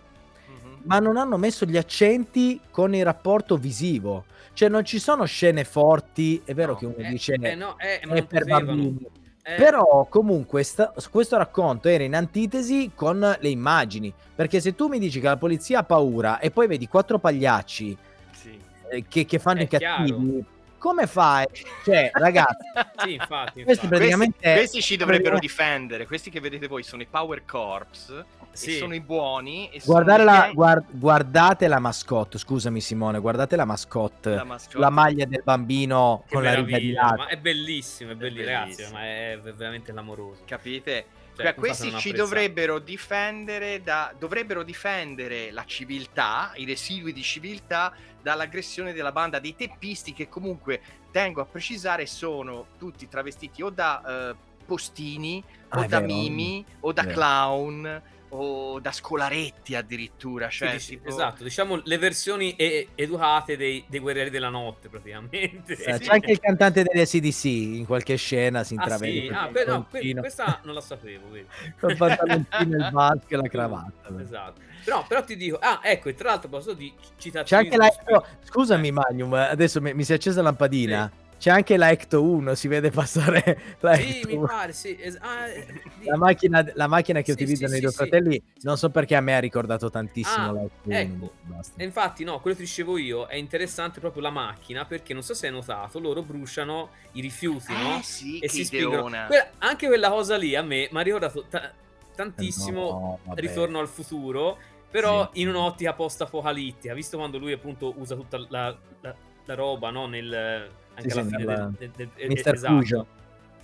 mm-hmm. ma non hanno messo gli accenti con il rapporto visivo. Cioè non ci sono scene forti, è vero no, che uno eh, dice eh, no, eh, è per bambini. Eh. Però comunque sta, questo racconto era in antitesi con le immagini, perché se tu mi dici che la polizia ha paura e poi vedi quattro pagliacci sì. eh, che, che, fanno è i cattivi, chiaro come fai? Cioè, ragazzi, [LAUGHS] sì, infatti, infatti. Praticamente... Questi, questi, ci dovrebbero difendere. Questi che vedete voi sono i Power Corps. Sì. sono i buoni. Guardate la, guard, guardate la mascotte. Scusami, Simone. Guardate la mascotte. La, mascotte. la maglia del bambino che con la riga Ma è bellissimo, è, bellissimo, ragazzi. Ma è veramente clamoroso. Capite? Cioè, questi ci dovrebbero difendere, da, dovrebbero difendere la civiltà, i residui di civiltà dall'aggressione della banda dei teppisti che comunque, tengo a precisare, sono tutti travestiti o da eh, postini o ah, da vero. mimi o da clown o da scolaretti addirittura. Cioè, sì, tipo... Esatto, diciamo le versioni e- educate dei, dei, guerrieri della notte praticamente. Sì, [LAUGHS] c'è anche il cantante delle CDC in qualche scena si intravede. Ah, sì? ah, no, que- questa non la sapevo. [LAUGHS] Con il pantaloncino, il maschio e la [LAUGHS] cravatta. Esatto. Però, però, ti dico, ah, ecco, e tra l'altro posso di citazioni. C'è anche la... Scusami, Magnum, adesso mi, mi si è accesa la lampadina. C'è anche la Ecto 1, si vede passare la Sì, Ecto mi pare, sì. Es- ah, eh, la, macchina, la, macchina, che sì, utilizzano sì, i due fratelli, non so perché a me ha ricordato tantissimo ah, la Ecto ecco. 1. E infatti, no, quello che dicevo io è interessante proprio la macchina, perché non so se hai notato, loro bruciano i rifiuti, no? Eh, sì, e si spingono. Que- anche quella cosa lì a me mi ha ricordato ta- tantissimo no, Ritorno al futuro, però in un'ottica post-apocalittica, visto quando lui appunto usa tutta la, la, la roba, no? Nel anche sì, alla sì, fine nella... del, del, del, Mister esatto.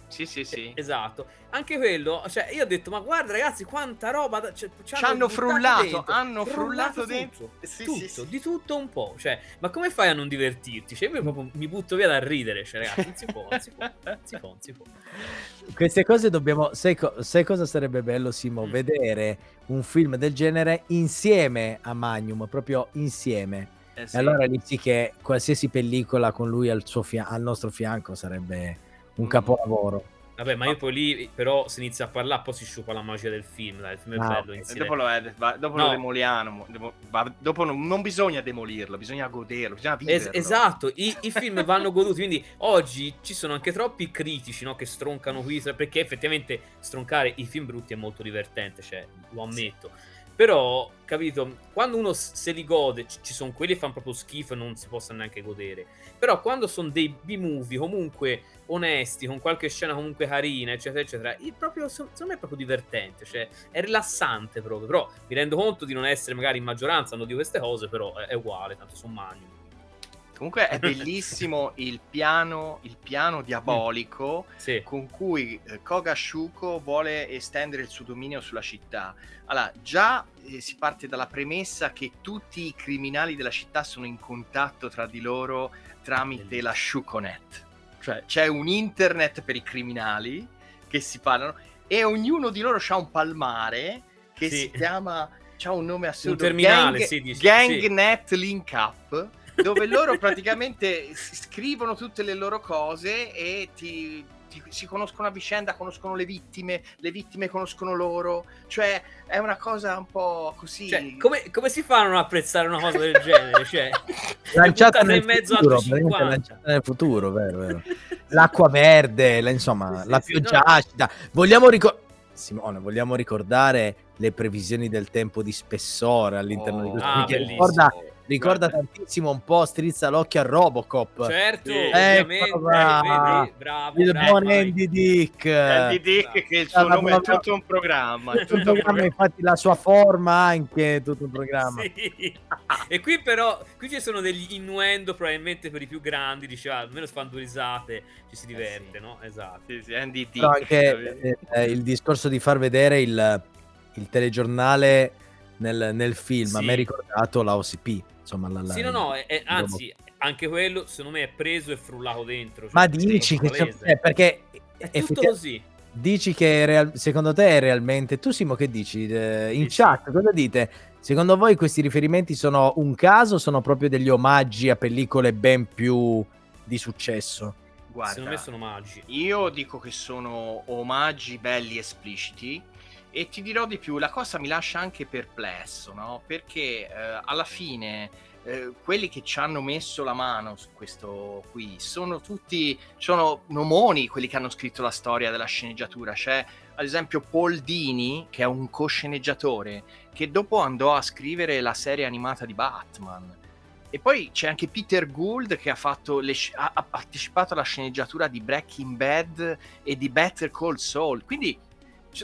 Sì, sì, sì. Esatto. Anche quello, cioè, io ho detto, ma guarda ragazzi, quanta roba cioè, ci hanno frullato, dentro. hanno frullato, frullato dentro. Sì, tutto, sì, di tutto un po'. Cioè, ma come fai a non divertirti? Cioè, io proprio mi butto via da ridere, cioè, ragazzi, non si può, non si può, non si può, non si può. Queste cose dobbiamo, sai, co- sai cosa sarebbe bello, Simo? Mm. Vedere un film del genere insieme a Magnum, proprio insieme eh sì. E allora lì sì che qualsiasi pellicola con lui al, fia- al nostro fianco sarebbe un mm. capolavoro. Vabbè, ma io poi lì, però, se inizia a parlare, poi si sciupa la magia del film. Dai, il film è no. bello. Insieme. Dopo lo, è, va, dopo no. lo demoliamo. Demo, va, dopo non, non, bisogna demolirlo, bisogna goderlo, bisogna viverlo. Es- esatto, I, i, film [LAUGHS] vanno goduti. Quindi oggi ci sono anche troppi critici no, che stroncano qui, perché effettivamente stroncare i film brutti è molto divertente, cioè, lo ammetto. Sì. Però capito? Quando uno se li gode, ci sono quelli che fanno proprio schifo e non si possono neanche godere. Però quando sono dei B-movie comunque onesti, con qualche scena comunque carina, eccetera, eccetera, il proprio, secondo me è proprio divertente, cioè è rilassante proprio. Però mi rendo conto di non essere magari in maggioranza, non di queste cose, però è, uguale, tanto sono magni. Comunque è [LAUGHS] bellissimo il piano, il piano diabolico mm. sì. con cui eh, Koga Shuko vuole estendere il suo dominio sulla città. Allora, già eh, si parte dalla premessa che tutti i criminali della città sono in contatto tra di loro tramite la Shukonet. Cioè c'è un internet per i criminali che si parlano e ognuno di loro ha un palmare che sì. si chiama... C'ha un nome assurdo. Un terminale, Gang, sì, dice, GangNet sì. Link Up dove loro praticamente scrivono tutte le loro cose e ti, ti, si conoscono a vicenda, conoscono le vittime, le vittime conoscono loro, cioè è una cosa un po' così. Cioè, come, come, si fa a non apprezzare una cosa del genere? Cioè, [LAUGHS] lanciata nel, mezzo futuro, lanciata nel futuro, vero, vero. [LAUGHS] L'acqua verde, la, insomma, sì, la sì, pioggia no. acida. Vogliamo ricordare... Simone, vogliamo ricordare le previsioni del tempo di spessore all'interno oh, di questo ah, ricorda ricorda Guarda. tantissimo un po' strizza l'occhio a Robocop. Certo, sì, ovviamente, bravo, bravo, il bravo, buon Andy Dick. Andy Dick bravo. che il suo nome è tutto un programma. Tutto un programma, infatti la sua forma anche tutto un programma. Sì. e qui però, qui ci sono degli innuendo probabilmente per i più grandi, diceva, ah, almeno sfandurizzate, ci si diverte, eh sì. no? Esatto. Sì, sì, Andy Dick. Però anche eh, eh, il discorso di far vedere il, il telegiornale nel, nel film, sì. a me ha ricordato la OCP insomma la, la, sì no no è, è, anzi anche quello secondo me è preso e frullato dentro cioè, ma dici che c'è, eh, perché è tutto così. dici che real, secondo te è realmente tu Simo che dici? Eh, in sì, chat sì. cosa dite? Secondo voi questi riferimenti sono un caso o sono proprio degli omaggi a pellicole ben più di successo? Guarda, secondo me sono omaggi. io dico che sono omaggi belli espliciti e ti dirò di più, la cosa mi lascia anche perplesso, no? Perché eh, alla fine eh, quelli che ci hanno messo la mano su questo qui sono tutti, sono nomoni quelli che hanno scritto la storia della sceneggiatura. C'è ad esempio Paul Dini, che è un cosceneggiatore, che dopo andò a scrivere la serie animata di Batman. E poi c'è anche Peter Gould che ha, le, ha, partecipato alla sceneggiatura di Breaking Bad e di Better Call Saul. Quindi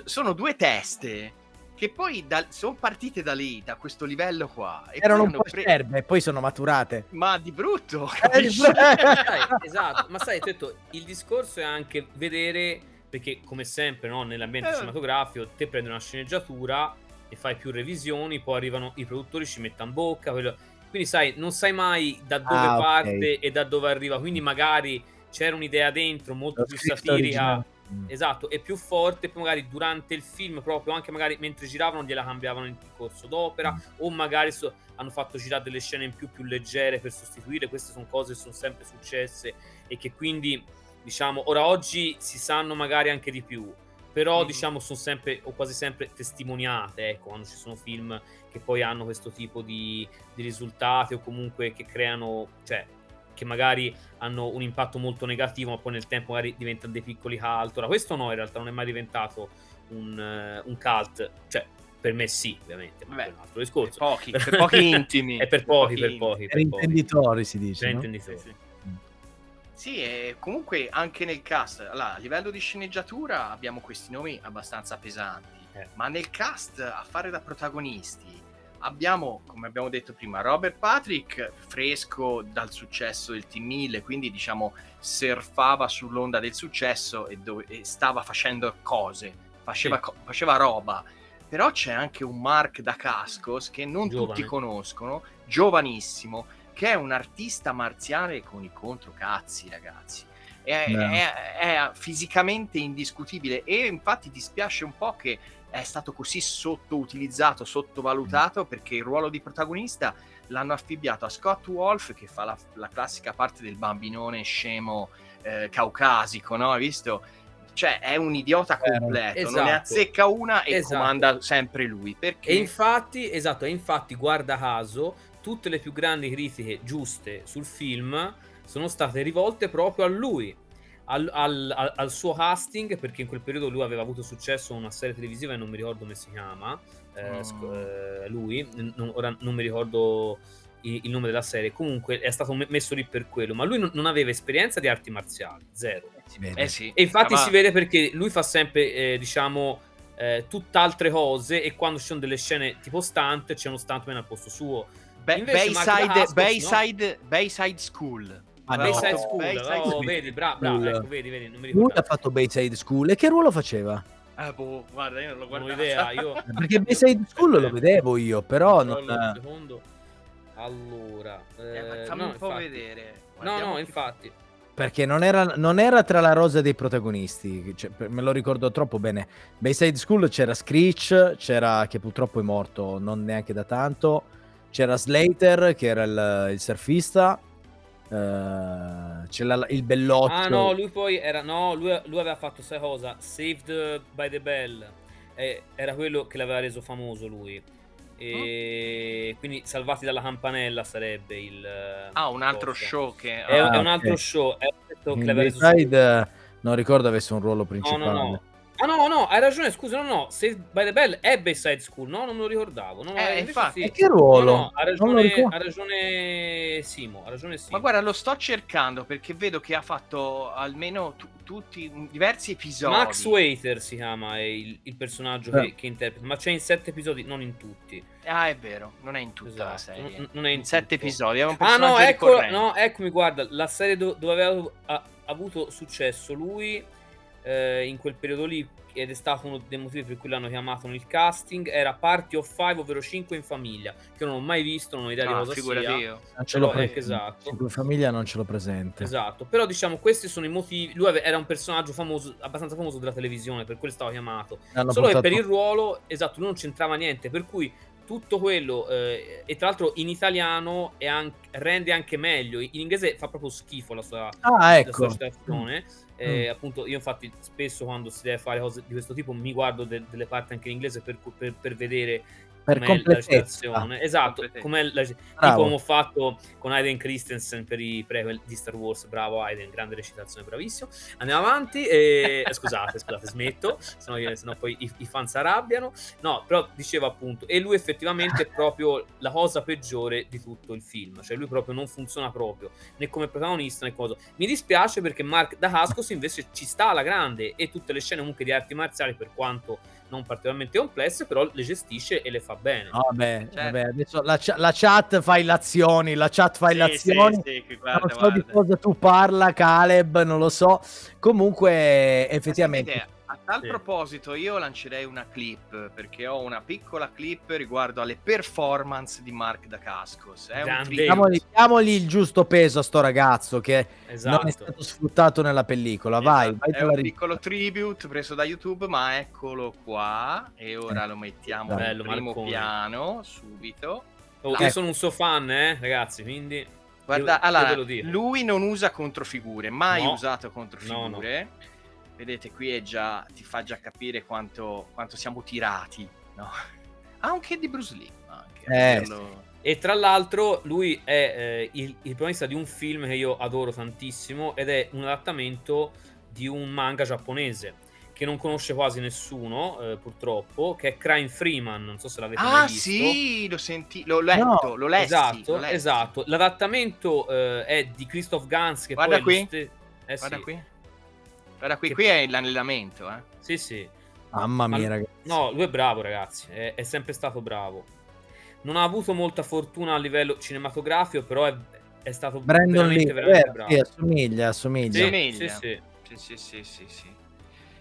sono due teste che poi da, sono partite da lì, da questo livello qua. Erano un po' pre... e poi sono maturate. Ma di brutto. Eh, [LAUGHS] sai, esatto, ma sai, detto, il discorso è anche vedere, perché come sempre no, nell'ambiente eh. cinematografico, te prendi una sceneggiatura e fai più revisioni, poi arrivano i produttori, ci mettono in bocca, quello... quindi sai, non sai mai da dove ah, parte okay. e da dove arriva, quindi magari c'era un'idea dentro molto Lo più satirica. Originale. Esatto, è più forte, poi magari durante il film, proprio anche magari mentre giravano, gliela cambiavano in corso d'opera, mm. o magari so, hanno fatto girare delle scene in più più leggere per sostituire. Queste sono cose che sono sempre successe e che quindi, diciamo, ora oggi si sanno magari anche di più, però mm. diciamo sono sempre o quasi sempre testimoniate, ecco, quando ci sono film che poi hanno questo tipo di, di risultati o comunque che creano, cioè che magari hanno un impatto molto negativo, ma poi nel tempo magari diventano dei piccoli cult. Ora, questo no, in realtà non è mai diventato un, uh, un cult, cioè per me sì, ovviamente, ma Beh, è un altro discorso. Per pochi, per [LAUGHS] pochi intimi. è per pochi, per pochi. Per, intenditori si dice. Per no? intenditori. Sì, sì. Sì, e comunque anche nel cast, allora, a livello di sceneggiatura abbiamo questi nomi abbastanza pesanti, eh. ma nel cast a fare da protagonisti abbiamo, come abbiamo detto prima, Robert Patrick, fresco dal successo del Team 1000, quindi diciamo surfava sull'onda del successo e, dove, e stava facendo cose, faceva, sì. faceva, roba. Però c'è anche un Mark da Cascos che non Giovane. tutti conoscono, giovanissimo, che è un artista marziale con i controcazzi, ragazzi. È, è, è, fisicamente indiscutibile e infatti dispiace un po' che è stato così sottoutilizzato, sottovalutato mm. perché il ruolo di protagonista l'hanno affibbiato a Scott Wolf che fa la, la classica parte del bambinone scemo eh, caucasico, no? Hai visto? Cioè è un idiota completo, esatto. non ne esatto. azzecca una e esatto. comanda sempre lui. Perché... E infatti, esatto, e infatti guarda caso, tutte le più grandi critiche giuste sul film sono state rivolte proprio a lui al, al, al, suo casting, perché in quel periodo lui aveva avuto successo in una serie televisiva e non mi ricordo come si chiama, eh, oh. eh, lui, non, ora non mi ricordo il, il, nome della serie, comunque è stato messo lì per quello, ma lui non, non aveva esperienza di arti marziali, zero. Eh sì. E infatti ah, si vede perché lui fa sempre, eh, diciamo, eh, tutt'altre cose e quando ci sono delle scene tipo stunt c'è uno stuntman al posto suo. Be- Bayside, Haskos, Bayside, no? Bayside School. Ah, Bayside no. School, Bayside oh, School. vedi, bravo, bra, ecco, vedi, vedi, non mi ricordo. Lui ha fatto Bayside School e che ruolo faceva? Ah, boh, guarda, io non lo guardo. idea, io... [LAUGHS] Perché Bayside School lo vedevo io, però non... Un secondo. Allora... Eh, eh, fammi no, un po' infatti. vedere. Guardiamo no, no, infatti. Perché non era, non era, tra la rosa dei protagonisti, cioè, me lo ricordo troppo bene. Bayside School c'era Screech, c'era, che purtroppo è morto non neanche da tanto, c'era Slater, che era il, il surfista, uh, c'era il belloccio. Ah no, lui poi era, no, lui, lui aveva fatto, sai cosa? Saved by the Bell, eh, era quello che l'aveva reso famoso lui. E oh. quindi salvati dalla campanella sarebbe il ah un altro cosa. show che è, ah, è un altro okay. show è che Inside, non ricordo avesse un ruolo principale no, no, no. Ah no, no, hai ragione, scusa, no, no, Saved by the Bell è Bayside School, no, non me lo ricordavo. No, eh, infatti. Sì. E che ruolo? No, no, ha, ragione, ha ragione Simo, ha ragione Simo. Ma guarda, lo sto cercando perché vedo che ha fatto almeno t- tutti, diversi episodi. Max Waiter si chiama il, il personaggio eh. che, che, interpreta, ma c'è in sette episodi, non in tutti. Ah, è vero, non è in tutta esatto. la serie. Non, non è in, in sette episodi, è un Ah no, ecco, no, eccomi, guarda, la serie do- dove aveva ha, avuto successo lui eh, in quel periodo lì ed è stato uno dei motivi per cui l'hanno chiamato nel casting era Party of Five ovvero 5 in famiglia che non ho mai visto non ho idea ah, di cosa sia. io. non ce l'ho pre- esatto. 5 in famiglia non ce l'ho presente. Esatto però diciamo questi sono i motivi lui era un personaggio famoso abbastanza famoso della televisione per quello stava chiamato. L'hanno solo portato... che per il ruolo esatto lui non c'entrava niente per cui tutto quello eh, e tra l'altro in italiano anche, rende anche meglio in inglese fa proprio schifo la sua, ah, ecco. la sua citazione eh, mm. appunto io infatti spesso quando si deve fare cose di questo tipo mi guardo de- delle parti anche in inglese per, per, per vedere per la recitazione. Esatto, com'è la, tipo come ho fatto con Aiden Christensen per i prequel di Star Wars. Bravo Aiden, grande recitazione, bravissimo. Andiamo avanti. E... [LAUGHS] Scusate, scusate, smetto, sennò, sennò poi i, i fan si arrabbiano. No, però dicevo appunto, e lui effettivamente è proprio la cosa peggiore di tutto il film. Cioè lui proprio non funziona proprio, né come protagonista né cosa. Mi dispiace perché Mark Dacascos invece ci sta alla grande e tutte le scene comunque di arti marziali per quanto non particolarmente complesse, però le gestisce e le fa bene. vabbè, cioè... vabbè, adesso la, la, chat fa illazioni, la chat fa illazioni. Sì, sì, guarda, non so guarda. di cosa tu parla, Caleb, non lo so. Comunque, effettivamente a tal sì. proposito, io lancerei una clip perché ho una piccola clip riguardo alle performance di Mark Dacascos. Diamogli, diamogli, il giusto peso a sto ragazzo che esatto. non è esatto. stato sfruttato nella pellicola. Esatto. Vai, vai è un piccolo tribute preso da YouTube, ma eccolo qua. E ora eh. lo mettiamo in primo Marcone. piano subito. Oh, io sono un suo fan, eh, ragazzi, quindi. Guarda, io, allora, io lui non usa controfigure, mai no. usato controfigure. No, no vedete qui è già, ti fa già capire quanto, quanto siamo tirati, no? [LAUGHS] Anche di Bruce Lee. Anche, eh, quello... E tra l'altro lui è eh, il, il protagonista di un film che io adoro tantissimo ed è un adattamento di un manga giapponese che non conosce quasi nessuno, eh, purtroppo, che è Crime Freeman. Non so se l'avete ah, mai visto. Ah, sì, l'ho sentito, l'ho letto, no, l'ho lessi, esatto, l'ho esatto. L'adattamento eh, è di Christoph Gans. Che Guarda poi qui. Ste- eh, Guarda sì. qui. Guarda qui, che... qui è l'anellamento, eh. Sì, sì. Mamma mia, ragazzi. No, lui è bravo, ragazzi. È, è, sempre stato bravo. Non ha avuto molta fortuna a livello cinematografico, però è, è stato Brandon veramente, Lee, veramente bravo. Sì, assomiglia, assomiglia. Sì, assomiglia. Sì, sì. Sì, sì, sì, sì, sì.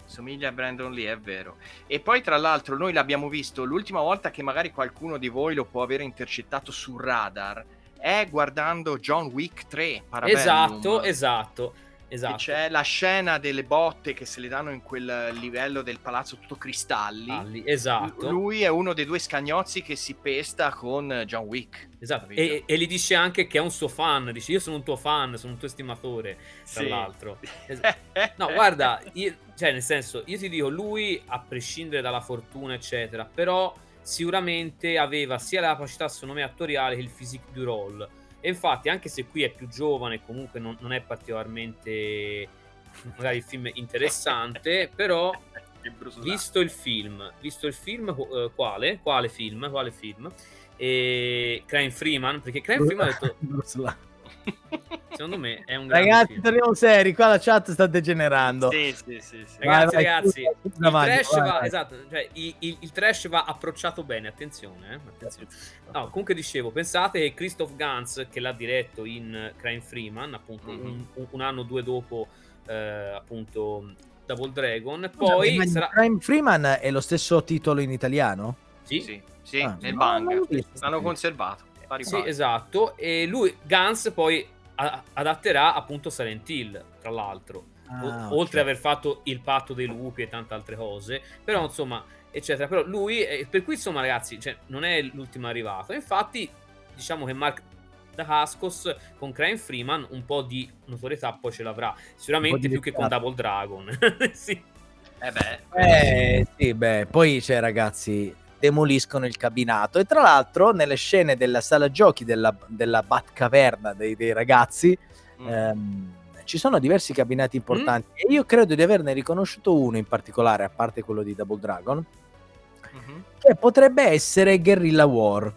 Somiglia a Brandon Lee, è vero. E poi, tra l'altro, noi l'abbiamo visto l'ultima volta che magari qualcuno di voi lo può aver intercettato sul radar è guardando John Wick 3. Parabellum. Esatto, esatto. Esatto. c'è la scena delle botte che se le danno in quel livello del palazzo tutto cristalli. Alli, esatto. lui è uno dei due scagnozzi che si pesta con John Wick. Esatto. E, e, gli dice anche che è un suo fan. Dice: Io sono un tuo fan, sono un tuo estimatore. Tra sì. l'altro, [LAUGHS] no, guarda, io, cioè, nel senso, io ti dico, lui, a prescindere dalla fortuna, eccetera, però sicuramente aveva sia la capacità, secondo me, attoriale che il physique du role e infatti, anche se qui è più giovane, comunque non, non è particolarmente magari il film interessante, [LAUGHS] però visto il film, visto il film uh, quale? Quale film? Quale film? E Crime Freeman, perché Crime Freeman ha detto [LAUGHS] [LAUGHS] Secondo me è un Ragazzi, torniamo seri, qua la chat sta degenerando. Sì, sì, sì, sì. Ragazzi, vai, ragazzi, vai, il, trash vai, va, esatto, cioè, il, il, il, trash va approcciato bene, attenzione, eh? attenzione. No, comunque dicevo, pensate che Christoph Gans, che l'ha diretto in Crime Freeman, appunto mm-hmm. un, un, anno o due dopo, eh, appunto, Double Dragon, poi Scusa, sarà... Crime Freeman è lo stesso titolo in italiano? Sì, sì, sì ah, nel bang, l'hanno conservato pari Sì, esatto. E lui, Guns, poi a- adatterà appunto Silent Hill, tra l'altro. Ah, o- oltre ad aver fatto il patto dei lupi e tante altre cose. Però, insomma, eccetera. Però lui, eh, per cui, insomma, ragazzi, cioè, non è l'ultimo arrivato. Infatti, diciamo che Mark Dacascos con Crime Freeman un po' di notorietà poi ce l'avrà. Sicuramente più che con Double Dragon. [LAUGHS] sì. Eh beh, eh, sì, beh, poi c'è ragazzi, demoliscono il cabinato. E tra l'altro, nelle scene della sala giochi della, della Batcaverna dei, dei ragazzi, mm. ehm, ci sono diversi cabinati importanti. Mm. E io credo di averne riconosciuto uno in particolare, a parte quello di Double Dragon, mm-hmm. che potrebbe essere Guerrilla War.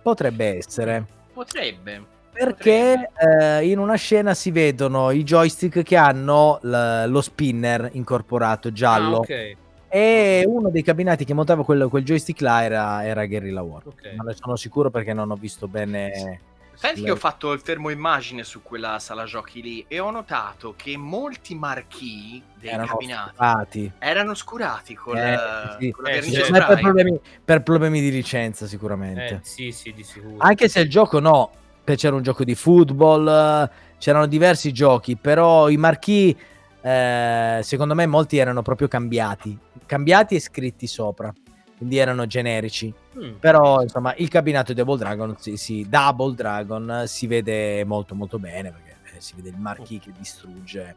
Potrebbe essere. Potrebbe. Perché eh, in una scena si vedono i joystick che hanno l- lo spinner incorporato giallo. Ah, okay. E uno dei cabinati che montava quel, quel joystick là era, era Guerrilla War. Okay. Non ne sono sicuro perché non ho visto bene. Senti che ho fatto il fermo immagine su quella sala giochi lì e ho notato che molti marchi dei erano cabinati scurati. erano scurati con, eh, sì. con la eh, sì. per, problemi, per, problemi, di licenza sicuramente. Eh, sì, sì, di sicuro. Anche se il gioco no, c'era un gioco di football, c'erano diversi giochi, però i marchi eh, secondo me molti erano proprio cambiati cambiati e scritti sopra, quindi erano generici. Mm. Però insomma il cabinato Double Dragon, si, si, Double Dragon si vede molto molto bene perché eh, si vede il marquis che distrugge.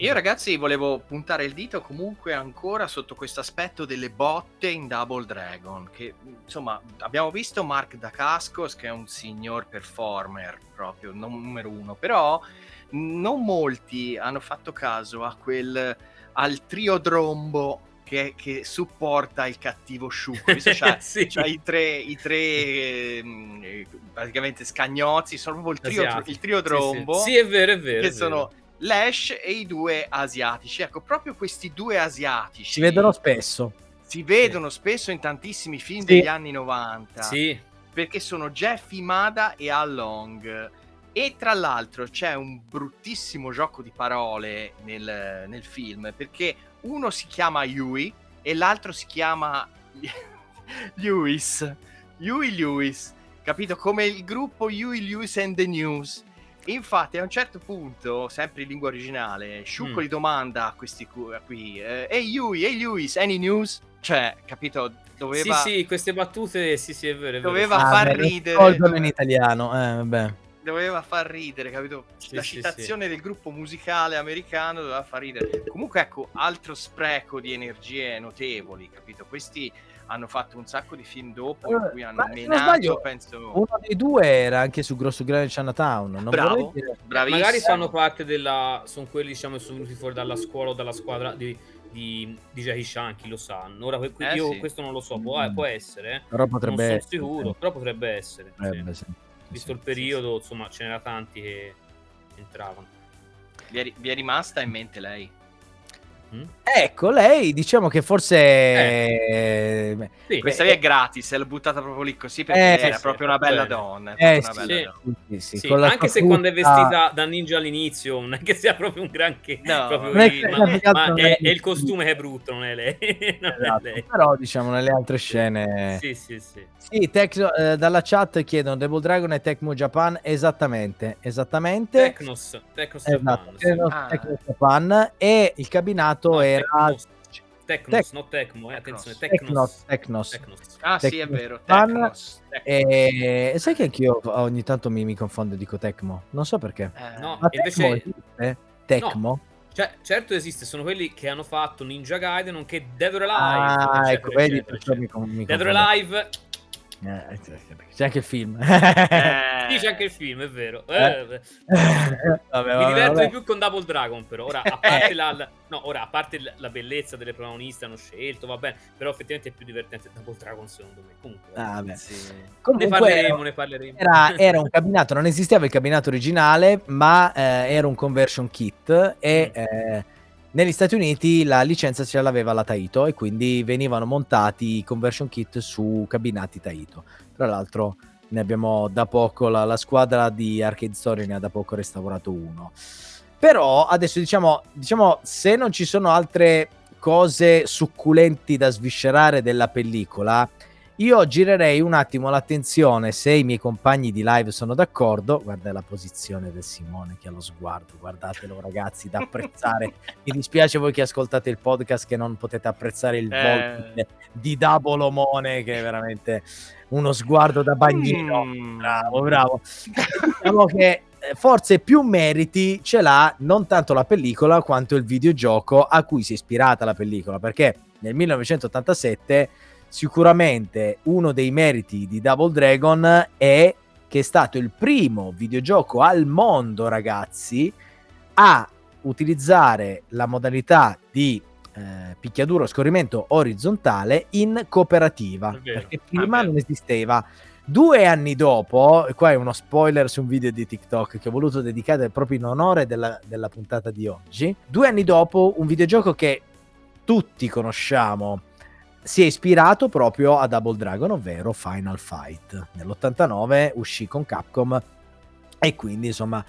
Io ragazzi volevo puntare il dito comunque ancora sotto questo aspetto delle botte in Double Dragon, che insomma abbiamo visto Mark Dacascos che è un signor performer proprio, numero uno, però non molti hanno fatto caso a quel al trio drombo che, che, supporta il cattivo sciucco. C'ha, [LAUGHS] sì. c'ha i tre, i tre eh, praticamente scagnozzi, sono proprio il trio, il trio trombo. Sì, sì. sì, è vero, è vero. Che è sono vero. Lash e i due asiatici. Ecco, proprio questi due asiatici. Si vedono spesso. Si vedono spesso in tantissimi film degli anni 90. Sì. Perché sono Jeff Imada e Al Long. E tra l'altro c'è un bruttissimo gioco di parole nel, nel film perché uno si chiama Yui e l'altro si chiama [LAUGHS] Lewis. Yui Lewis, capito? Come il gruppo Yui Lewis and the News. Infatti, a un certo punto, sempre in lingua originale, Sciucco mm. gli domanda a questi qui: eh, Ehi Yui, ehi Lewis, any news? Cioè, capito? Doveva... Sì, sì, queste battute, sì, sì, è vero. È vero. Doveva ah, far ridere. in italiano, eh, vabbè doveva far ridere, capito? Sì, la sì, citazione sì. del gruppo musicale americano doveva far ridere. Comunque, ecco, altro spreco di energie notevoli, capito? Questi hanno fatto un sacco di film dopo in cui hanno menato, sbaglio, penso... Uno dei due era anche su Grosso Grande Chinatown. Non Bravo, Magari fanno parte della... sono quelli, diciamo, sono venuti fuori dalla scuola o dalla squadra di di, di Jackie Chan, chi lo sa. Ora eh, io sì. questo non lo so, può, mm. può essere. Eh. Però potrebbe non sono essere. sicuro, però potrebbe essere. Potrebbe, sì. Sì visto il periodo, insomma, ce n'era tanti che entravano. Vi è, vi è rimasta in mente lei? Mm? Ecco, lei diciamo che forse... Eh. Sì, questa via è gratis, l'ho buttata proprio lì così perché eh, era sì, proprio una bella bene. donna. Eh, una bella sì. donna. anche se quando è vestita da ninja all'inizio non è che sia proprio un granché, no, lì, ma, ma è, è, il costume che è brutto, non è lei. [LAUGHS] non esatto. è lei. Però diciamo nelle altre scene... Sì, sì, sì. Sì, Tecno, eh, dalla chat chiedono Devil Dragon e Tecmo Japan, esattamente, esattamente. Tecnos, Tecnos esatto, Japan. Tecnos, ah. Tecnos Japan e il cabinato no, era... Tecnos, Tec- non Tecmo, eh, attenzione, Tecnos. Tecnos. Tecnos. Ah Tecnos. sì, è vero, Tecnos. E... e sai che anch'io ogni tanto mi, mi confondo e dico Tecmo, non so perché. Eh, no, Ma invece... Tecmo? No. Cioè, certo esiste, sono quelli che hanno fatto Ninja Gaiden, nonché Dead or Alive. Ah, eccetera, ecco, vedi, eccetera, eccetera. Mi, mi Dead or Alive... Eh, c'è anche il film. [LAUGHS] eh, dice anche il film, è vero. Eh. Eh, vabbè, Mi diverto vabbè. di più con Double Dragon, però. Ora, a [LAUGHS] parte, la, no, ora, a parte la bellezza delle protagoniste hanno scelto, va bene, però effettivamente è più divertente Double Dragon secondo me. Comunque, ah, sì. Comunque ne parleremo, ne parleremo. Era, era, un cabinato, non esisteva il cabinato originale, ma eh, era un conversion kit e... Mm. Negli Stati Uniti la licenza ce l'aveva la Taito e quindi venivano montati i conversion kit su cabinati Taito. Tra l'altro ne abbiamo da poco, la, la squadra di Arcade Story ne ha da poco restaurato uno. Però adesso diciamo, diciamo se non ci sono altre cose succulenti da sviscerare della pellicola, io girerei un attimo l'attenzione, se i miei compagni di live sono d'accordo, guarda la posizione del Simone che ha lo sguardo, guardatelo ragazzi, da apprezzare. [LAUGHS] Mi dispiace voi che ascoltate il podcast che non potete apprezzare il eh. volto di Double Omone che è veramente uno sguardo da bagnino. Mm. Bravo, bravo. diciamo che eh, forse più meriti ce l'ha non tanto la pellicola quanto il videogioco a cui si è ispirata la pellicola, perché nel 1987 sicuramente uno dei meriti di Double Dragon è che è stato il primo videogioco al mondo, ragazzi, a utilizzare la modalità di eh, picchiaduro scorrimento orizzontale in cooperativa, perché prima non esisteva. Due anni dopo, e qua è uno spoiler su un video di TikTok che ho voluto dedicare proprio in onore della, della puntata di oggi, due anni dopo un videogioco che tutti conosciamo, si è ispirato proprio a Double Dragon, ovvero Final Fight. Nell'89 uscì con Capcom e quindi insomma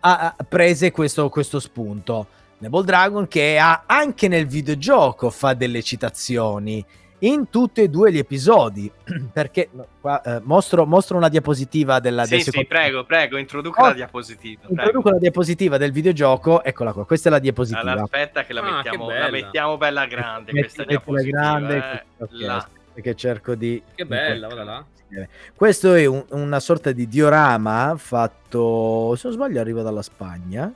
ha, prese questo, questo spunto. Double Dragon che ha, anche nel videogioco fa delle citazioni in tutti e due gli episodi. [CLEARS THROAT] Perché qua, eh, mostro, mostro, una diapositiva della Sì, del sì, prego, prego, introduca oh, la diapositiva. Introduco prego. la diapositiva del videogioco. Eccola qua, questa è la diapositiva. Allora, aspetta che la, ah, mettiamo, che la mettiamo bella grande. questa diapositiva. Grande, eh, okay, Perché cerco di. Che bella, guarda là. Questo è un, una sorta di diorama fatto, se non sbaglio, arriva dalla Spagna.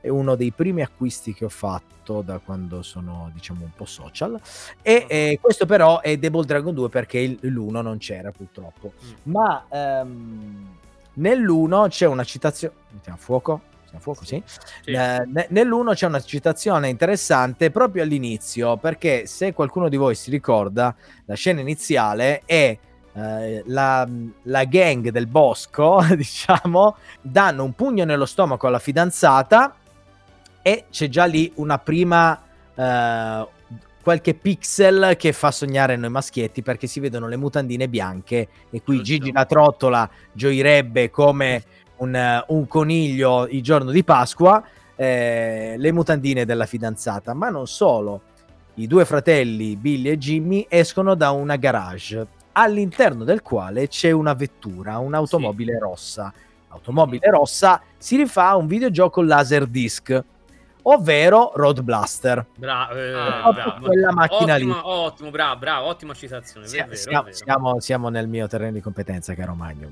È uno dei primi acquisti che ho fatto da quando sono, diciamo, un po' social. E eh, questo però è Double Dragon 2 perché il, l'1 non c'era purtroppo. Mm. Ma ehm, nell'1 c'è una citazione. Mettiamo a fuoco. A fuoco, sì. sì. Eh, nell'1 c'è una citazione interessante proprio all'inizio, perché se qualcuno di voi si ricorda, la scena iniziale è eh, la, la, gang del bosco, [LAUGHS] diciamo, danno un pugno nello stomaco alla fidanzata e c'è già lì una prima eh, qualche pixel che fa sognare noi maschietti perché si vedono le mutandine bianche e qui. Gigi la trottola gioirebbe come un, un coniglio il giorno di Pasqua eh, le mutandine della fidanzata ma non solo i due fratelli Billy e Jimmy escono da una garage all'interno del quale c'è una vettura, un'automobile sì. rossa. L'automobile rossa si rifà a un videogioco laser disc ovvero Road Blaster. Bravo, eh, ah, bravo. quella macchina ottimo, lì. Ottimo, bravo, bravo, ottima citazione. Sì, vero, siamo, siamo, siamo, nel mio terreno di competenza, caro Magno.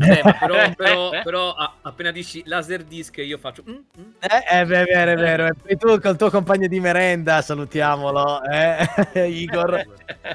Eh, però, [LAUGHS] però, però a, appena dici laser disc io faccio... Mm, mm. Eh, è vero, è vero. E tu col tuo compagno di merenda, salutiamolo, eh, [LAUGHS] Igor.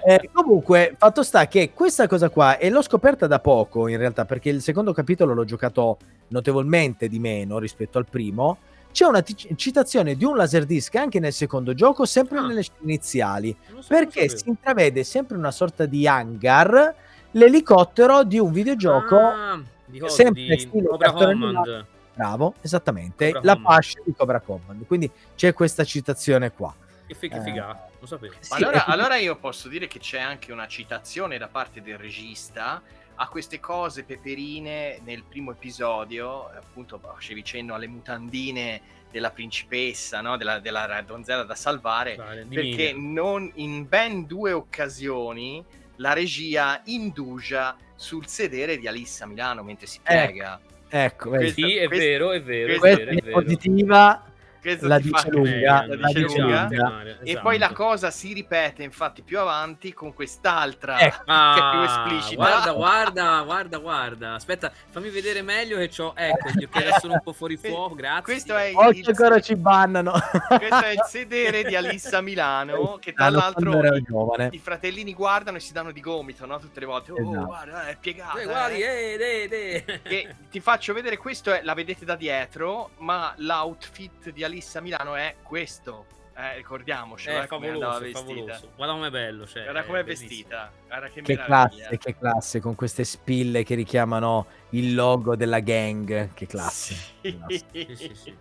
Eh, comunque, fatto sta che questa cosa qua, e l'ho scoperta da poco in realtà, perché il secondo capitolo l'ho giocato notevolmente di meno rispetto al primo, c'è una t- citazione di un laserdisc anche nel secondo gioco, sempre ah. nelle scene iniziali, so, perché si intravede sempre una sorta di hangar, l'elicottero di un videogioco ah, di sempre di stile Cobra Command. Bravo, esattamente, Cobra la fascia di Cobra Command. Quindi c'è questa citazione qua. Che figa, eh, figa. lo sapevo. Sì, allora, allora io posso dire che c'è anche una citazione da parte del regista a queste cose peperine nel primo episodio, appunto facevi cenno alle mutandine della principessa, no? della, della donzella da salvare, vale, perché non, in ben due occasioni la regia indugia sul sedere di Alissa Milano mentre si ecco, piega. Ecco, ecco sì, è vero, è vero, è, vero, è, vero. positiva Questo la dice lunga, la dice lunga. lunga. Esatto. E poi la esatto. cosa si ripete infatti più avanti con quest'altra ecco. ah, [LAUGHS] che è più esplicita. Guarda, [LAUGHS] guarda, guarda, guarda. Aspetta, fammi vedere meglio che ho ecco, gli occhiali sono un po' fuori fuoco, grazie. Questo è Oggi il... ancora ci bannano. Questo è il [LAUGHS] sedere di Alissa Milano che tra l'altro i, i, fratellini guardano e si danno di gomito, no? Tutte le volte. Oh, esatto. guarda, è piegata. Eh, guardi, eh. Eh, de. ti faccio vedere questo è, la vedete da dietro, ma l'outfit di Alissa Milano è questo. Eh, ricordiamocelo, è eh, favoloso, favoloso. Guarda com'è bello, cioè, guarda com'è vestita. Guarda che, che classe, che classe, con queste spille che richiamano il logo della gang. Che classe. Sì. Sì, sì, sì.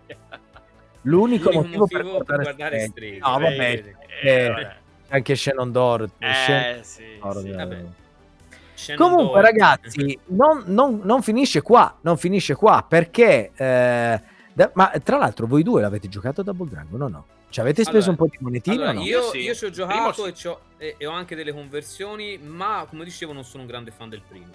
L'unico, motivo, motivo, per guardare, guardare Stray. No, vabbè, eh, eh, anche Shannon Dor. Eh, Shannon sì, Dor, sì. Vabbè. Comunque, ragazzi, non, non, non, finisce qua. Non finisce qua perché eh, da, ma tra l'altro, voi due l'avete giocato a Double Dragon o no? Ci avete speso allora, un po' di monetine? Allora, no? io, io, ci ho giocato e, e, e, ho anche delle conversioni, ma come dicevo, non sono un grande fan del primo.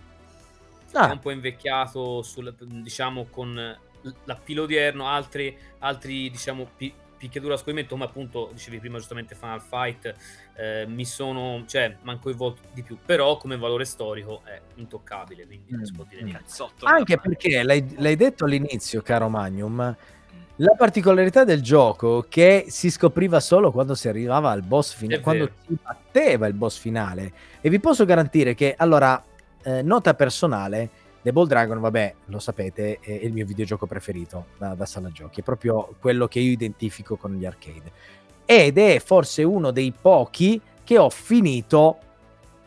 Ah. È un po' invecchiato, sul, diciamo, con l'appilo odierno, altri, altri diciamo, pi- picchiatura a scorrimento, come appunto dicevi prima giustamente Final Fight, eh, mi sono, cioè, manco coinvolto di più, però come valore storico è intoccabile, quindi mm. non si può dire niente. Cazzotto Anche perché l'hai, l'hai, detto all'inizio, caro Magnum, la particolarità del gioco che si scopriva solo quando si arrivava al boss finale, quando si batteva il boss finale. E vi posso garantire che, allora, eh, nota personale, Double Dragon, vabbè, lo sapete, è il mio videogioco preferito da, da sala giochi, è proprio quello che io identifico con gli arcade. Ed è forse uno dei pochi che ho finito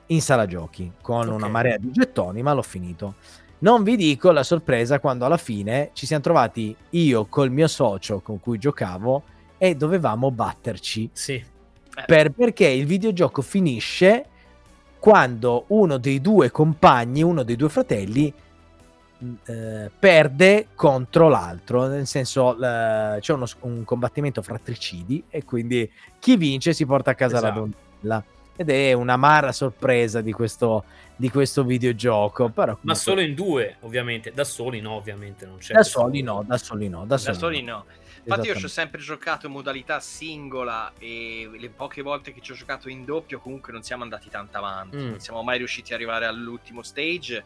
in sala giochi, con okay. una marea di gettoni, ma l'ho finito. Non vi dico la sorpresa quando alla fine ci siamo trovati io col mio socio con cui giocavo e dovevamo batterci. Sì. Per, perché il videogioco finisce quando uno dei due compagni, uno dei due fratelli, eh, perde contro l'altro, nel senso eh, c'è uno, un combattimento fratricidi e quindi chi vince si porta a casa esatto. la donnella. Ed è un'amara sorpresa di questo, di questo videogioco. Però comunque... Ma solo in due, ovviamente. Da soli no, ovviamente non c'è. Da soli no, da soli no. Da soli, da soli no. no. Infatti io ci ho sempre giocato in modalità singola e le poche volte che ci ho giocato in doppio comunque non siamo andati tanto avanti, mm. non siamo mai riusciti ad arrivare all'ultimo stage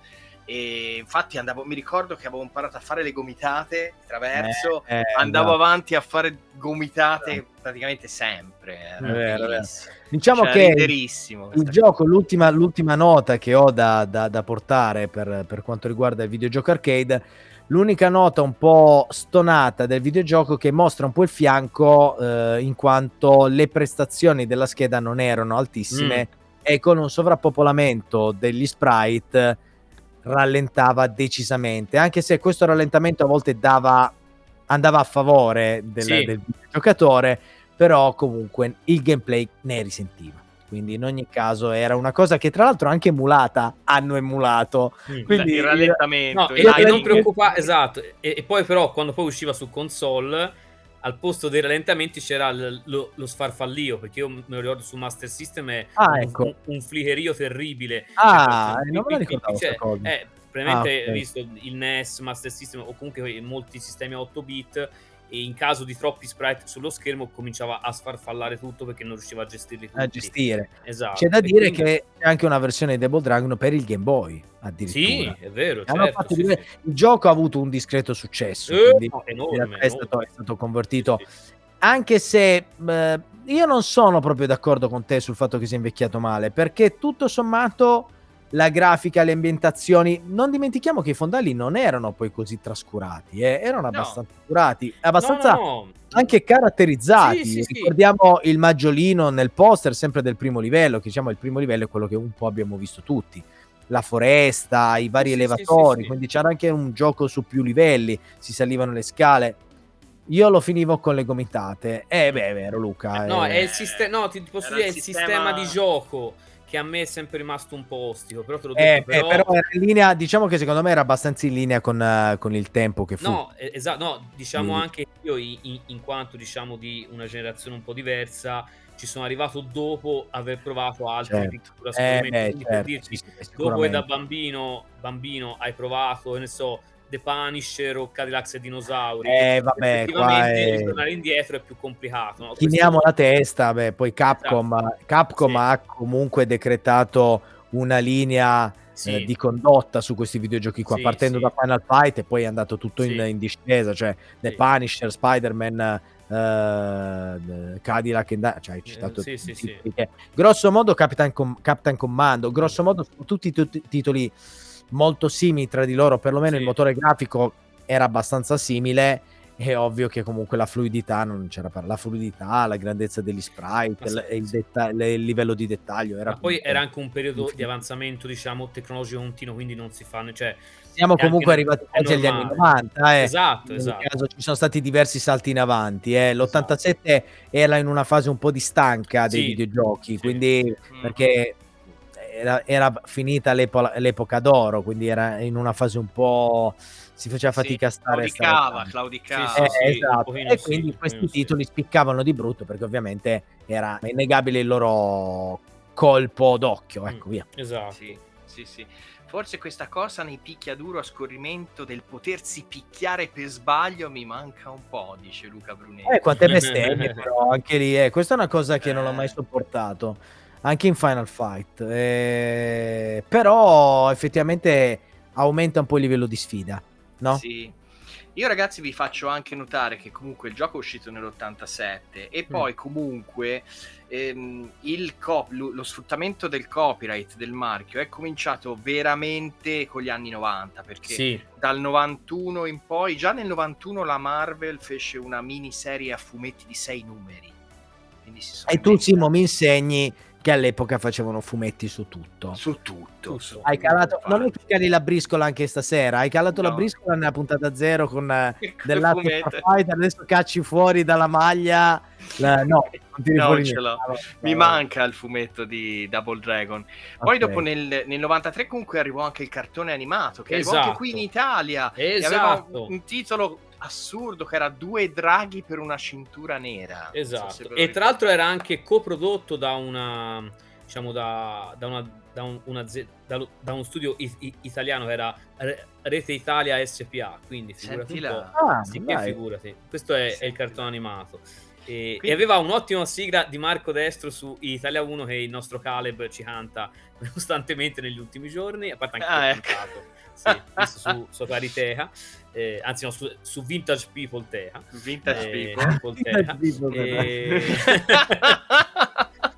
e infatti andavo, mi ricordo che avevo imparato a fare le gomitate attraverso, eh, eh, andavo no. avanti a fare gomitate eh. praticamente sempre. Vero, vero. Diciamo cioè, che il gioco, l'ultima, l'ultima, nota che ho da, da, da portare per, per, quanto riguarda il videogioco arcade, l'unica nota un po' stonata del videogioco che mostra un po' il fianco eh, in quanto le prestazioni della scheda non erano altissime mm. e con un sovrappopolamento degli sprite rallentava decisamente, anche se questo rallentamento a volte dava, andava a favore del, sì. del giocatore, però comunque il gameplay ne risentiva. Quindi in ogni caso era una cosa che tra l'altro anche emulata hanno emulato. Mm, quindi il rallentamento. No, e, non preoccupare, esatto. E, e, poi però quando poi usciva su console al posto dei rallentamenti c'era l- lo, lo, sfarfallio perché io me lo ricordo su Master System è ah, un, ecco. un, un flickerio terribile ah cioè, non me la ricordavo cioè, eh, probabilmente ah, okay. visto il NES Master System o comunque molti sistemi a 8 bit e in caso di troppi sprite sullo schermo cominciava a sfarfallare tutto perché non riusciva a gestirli tutti. A gestire. Esatto. C'è da e dire quindi... che c'è anche una versione di Double Dragon per il Game Boy, addirittura. Sì, è vero. Certo, sì, sì. Il gioco ha avuto un discreto successo, eh, no, enorme, è, stato, è, stato, convertito. Sì, anche se eh, io non sono proprio d'accordo con te sul fatto che sia invecchiato male, perché tutto sommato la grafica, le ambientazioni. Non dimentichiamo che i fondali non erano poi così trascurati, eh? erano abbastanza no. curati, abbastanza no, no, anche caratterizzati. Sì, sì, Ricordiamo sì. il maggiolino nel poster, sempre del primo livello, che diciamo il primo livello è quello che un po' abbiamo visto tutti. La foresta, i vari elevatori, quindi c'era anche un gioco su più livelli, si salivano le scale. Io lo finivo con le gomitate. Eh, beh, è vero, Luca. No, eh, è il sistema. No, ti posso dire, il sistema... sistema di gioco che a me è sempre rimasto un po' ostico. Però te l'ho eh, detto, eh, però... Eh, però era in linea, diciamo che secondo me era abbastanza in linea con, uh, con il tempo che fu. No, esatto, no, diciamo mm. anche io in, in, quanto diciamo di una generazione un po' diversa ci sono arrivato dopo aver provato altri certo. piccoli eh, certo, dirti, sì, dopo che da bambino, bambino hai provato, ne so, The Punisher o Cadillacs e Dinosauri. Eh, vabbè, effettivamente è... tornare indietro è più complicato. No? Chiniamo Questo... la testa, beh, poi Capcom, esatto. Capcom sì. ha comunque decretato una linea sì. eh, di condotta su questi videogiochi qua, sì, partendo da Final Fight e poi è andato tutto in, in, discesa, cioè The Punisher, Spider-Man, Uh, Cadillac and cioè hai citato uh, sì, sì, sì. Grosso modo Capitan, Com- Captain Commando grosso modo tutti i titoli molto simili tra di loro perlomeno il motore grafico era abbastanza simile è ovvio che comunque la fluidità non c'era per la fluidità, la grandezza degli sprite, sì, il, sì. detta- il, livello di dettaglio. Era Ma poi era anche un periodo infinito. di avanzamento, diciamo, tecnologico continuo, quindi non si fanno, cioè siamo comunque arrivati quasi agli anni 90. Eh. Esatto, esatto. Caso ci sono stati diversi salti in avanti. Eh. L'87 esatto. era in una fase un po' di stanca dei sì, videogiochi, sì. quindi mm. perché era, era finita l'epo- l'epoca d'oro, quindi era in una fase un po' si faceva fatica sì, a stare claudicava, claudicava. Sì, sì, eh, esatto. e quindi questi titoli spiccavano di brutto perché ovviamente era innegabile il loro colpo d'occhio ecco mm, via esatto sì, sì, sì. Forse questa cosa nei picchiaduro a scorrimento del potersi picchiare per sbaglio mi manca un po', dice Luca Brunetti. Eh, quante bestemmie [LAUGHS] però, anche lì, eh. questa è una cosa che eh. non ho mai sopportato, anche in Final Fight. Eh, però effettivamente aumenta un po' il livello di sfida no? Sì. Io ragazzi vi faccio anche notare che comunque il gioco è uscito nell'87 e mm. poi comunque ehm, il cop- lo, lo, sfruttamento del copyright del marchio è cominciato veramente con gli anni 90 perché sì. dal 91 in poi, già nel 91 la Marvel fece una miniserie a fumetti di sei numeri. e tu Simo mi insegni che all'epoca facevano fumetti su tutto. Su tutto. Su hai calato, non è che cali la briscola anche stasera, hai calato no. la briscola nella puntata zero con eh, dell'Attro Fighter, adesso cacci fuori dalla maglia. La, no, no ce l'ho. Mi manca il fumetto di Double Dragon. Poi okay. dopo nel, nel, 93 comunque arrivò anche il cartone animato, che esatto. arrivò anche qui in Italia. Esatto. aveva un, un titolo assurdo che era due draghi per una cintura nera. Esatto. So e tra l'altro era anche coprodotto da una diciamo da, da, una, da, un, una, da, da uno studio i, italiano che era Rete Italia SPA, quindi figurati. Ah, sì, figurati. Questo è, è, il cartone animato. E, quindi... e, aveva un'ottima sigla di Marco Destro su Italia 1 che il nostro Caleb ci canta [LAUGHS] costantemente negli ultimi giorni, a parte anche ah, ecco. Sì, su, su Clariteca eh, anzi no, su, su, Vintage People Teha. Vintage eh, People. Teha. e... [LAUGHS]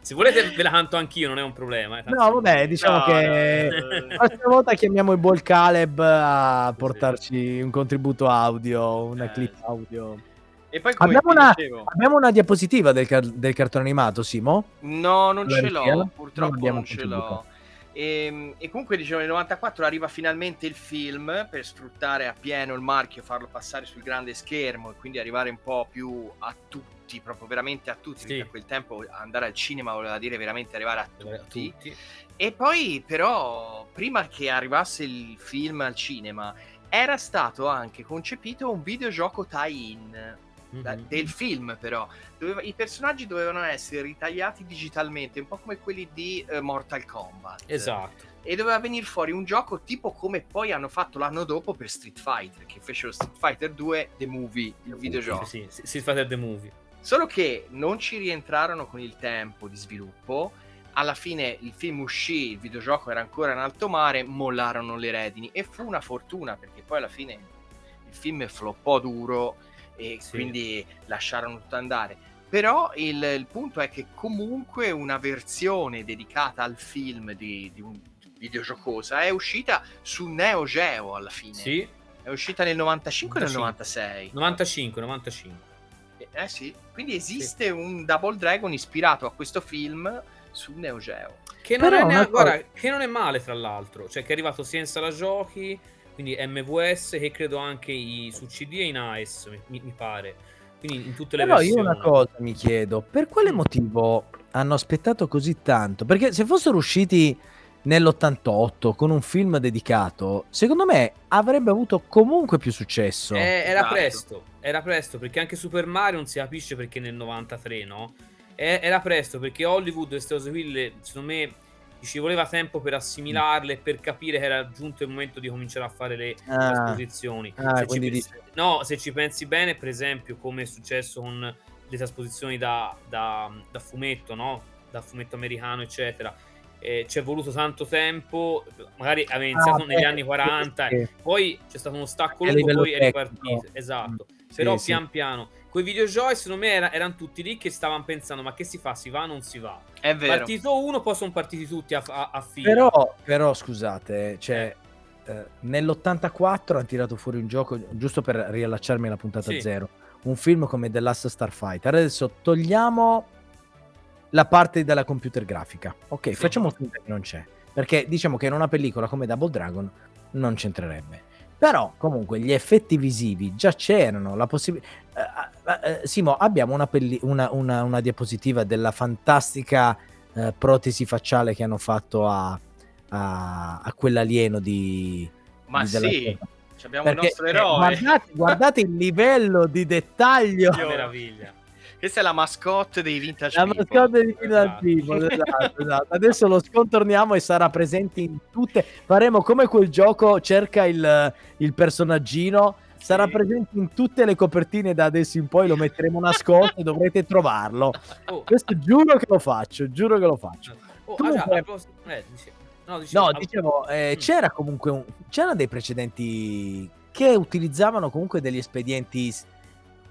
Se volete ve la canto anch'io, non è un problema. Eh, no, vabbè, diciamo no, che no. la prossima volta chiamiamo il buon Caleb a portarci un contributo audio, una eh. clip audio. E poi abbiamo una, abbiamo, una, diapositiva del, del, cartone animato, Simo? No, non ce l'ho, purtroppo non, non ce l'ho. E, ehm, e, comunque diciamo nel 94 arriva finalmente il film per sfruttare appieno il marchio, farlo passare sul grande schermo e quindi arrivare un po' più a tutti, proprio veramente a tutti, sì. perché a quel tempo andare al cinema voleva dire veramente arrivare a tutti. a tutti. E poi però prima che arrivasse il film al cinema era stato anche concepito un videogioco tie-in mm-hmm. del film però. Doveva, I personaggi dovevano essere ritagliati digitalmente, un po' come quelli di uh, Mortal Kombat. Esatto. E doveva venire fuori un gioco tipo come poi hanno fatto l'anno dopo per Street Fighter, che fecero Street Fighter 2 The Movie, il videogioco. Sì, sì, Street Fighter The Movie. Solo che non ci rientrarono con il tempo di sviluppo. Alla fine il film uscì, il videogioco era ancora in alto mare, mollarono le redini e fu una fortuna perché poi alla fine il film floppò duro e sì. quindi lasciarono tutto andare. Però il, il, punto è che comunque una versione dedicata al film di, di un videogiocosa è uscita su Neo Geo alla fine. Sì. È uscita nel 95 o nel 96? 95, 95. Eh, eh sì, quindi esiste sì. un Double Dragon ispirato a questo film su Neo Geo. Che non, è, neanche, guarda, che non è male, tra l'altro. Cioè, che è arrivato sia in sala giochi quindi MVS e credo anche i, su CD e in AES, mi, mi pare. Quindi in tutte le Però versioni. io una cosa mi chiedo, per quale mm. motivo hanno aspettato così tanto? Perché se fossero usciti nell'88 con un film dedicato, secondo me avrebbe avuto comunque più successo. Eh, era esatto. presto, era presto, perché anche Super Mario non si capisce perché nel 93, no? Eh, era presto, perché Hollywood e queste cose qui, secondo me ci voleva tempo per assimilarle, per capire che era giunto il momento di cominciare a fare le ah. trasposizioni. Ah, se pensi, no, se ci pensi bene, per esempio, come è successo con le trasposizioni da, da, da fumetto, no? da fumetto americano, eccetera. Eh, ci è voluto tanto tempo, magari aveva iniziato ah, negli beh, anni 40, sì. poi c'è stato uno stacco lungo, poi è ripartito. Esatto. Mm. Però sì, pian piano quei videogiochi secondo me era, erano tutti lì che stavano pensando ma che si fa, si va o non si va? È vero. Partito uno poi sono partiti tutti a, a, a fila però, però scusate cioè eh. Eh, nell'84 hanno tirato fuori un gioco giusto per riallacciarmi alla puntata sì. zero un film come The Last Starfighter. Adesso togliamo la parte della computer grafica. Ok sì. facciamo finta che non c'è perché diciamo che in una pellicola come Double Dragon non c'entrerebbe però comunque gli effetti visivi già c'erano, la possibilità... Eh, eh, eh, Simo, abbiamo una, pelli- una, una, una, diapositiva della fantastica eh, protesi facciale che hanno fatto a, a, a quell'alieno di... Ma di sì, abbiamo Perché, il nostro eroe. Guardate, guardate il livello di dettaglio. Che meraviglia. Questa è la mascotte dei Vintage la People. La mascotte dei Vintage esatto. People, esatto, esatto. Adesso lo scontorniamo e sarà presente in tutte. Faremo come quel gioco, cerca il, il personaggino. Sarà presente in tutte le copertine da adesso in poi, lo metteremo nascosto e [LAUGHS] dovrete trovarlo. Oh. Questo giuro che lo faccio, giuro che lo faccio. Oh, Comunque, ah, eh, no, dicevo, no, dicevo eh, mm. c'era comunque un, c'erano dei precedenti che utilizzavano comunque degli espedienti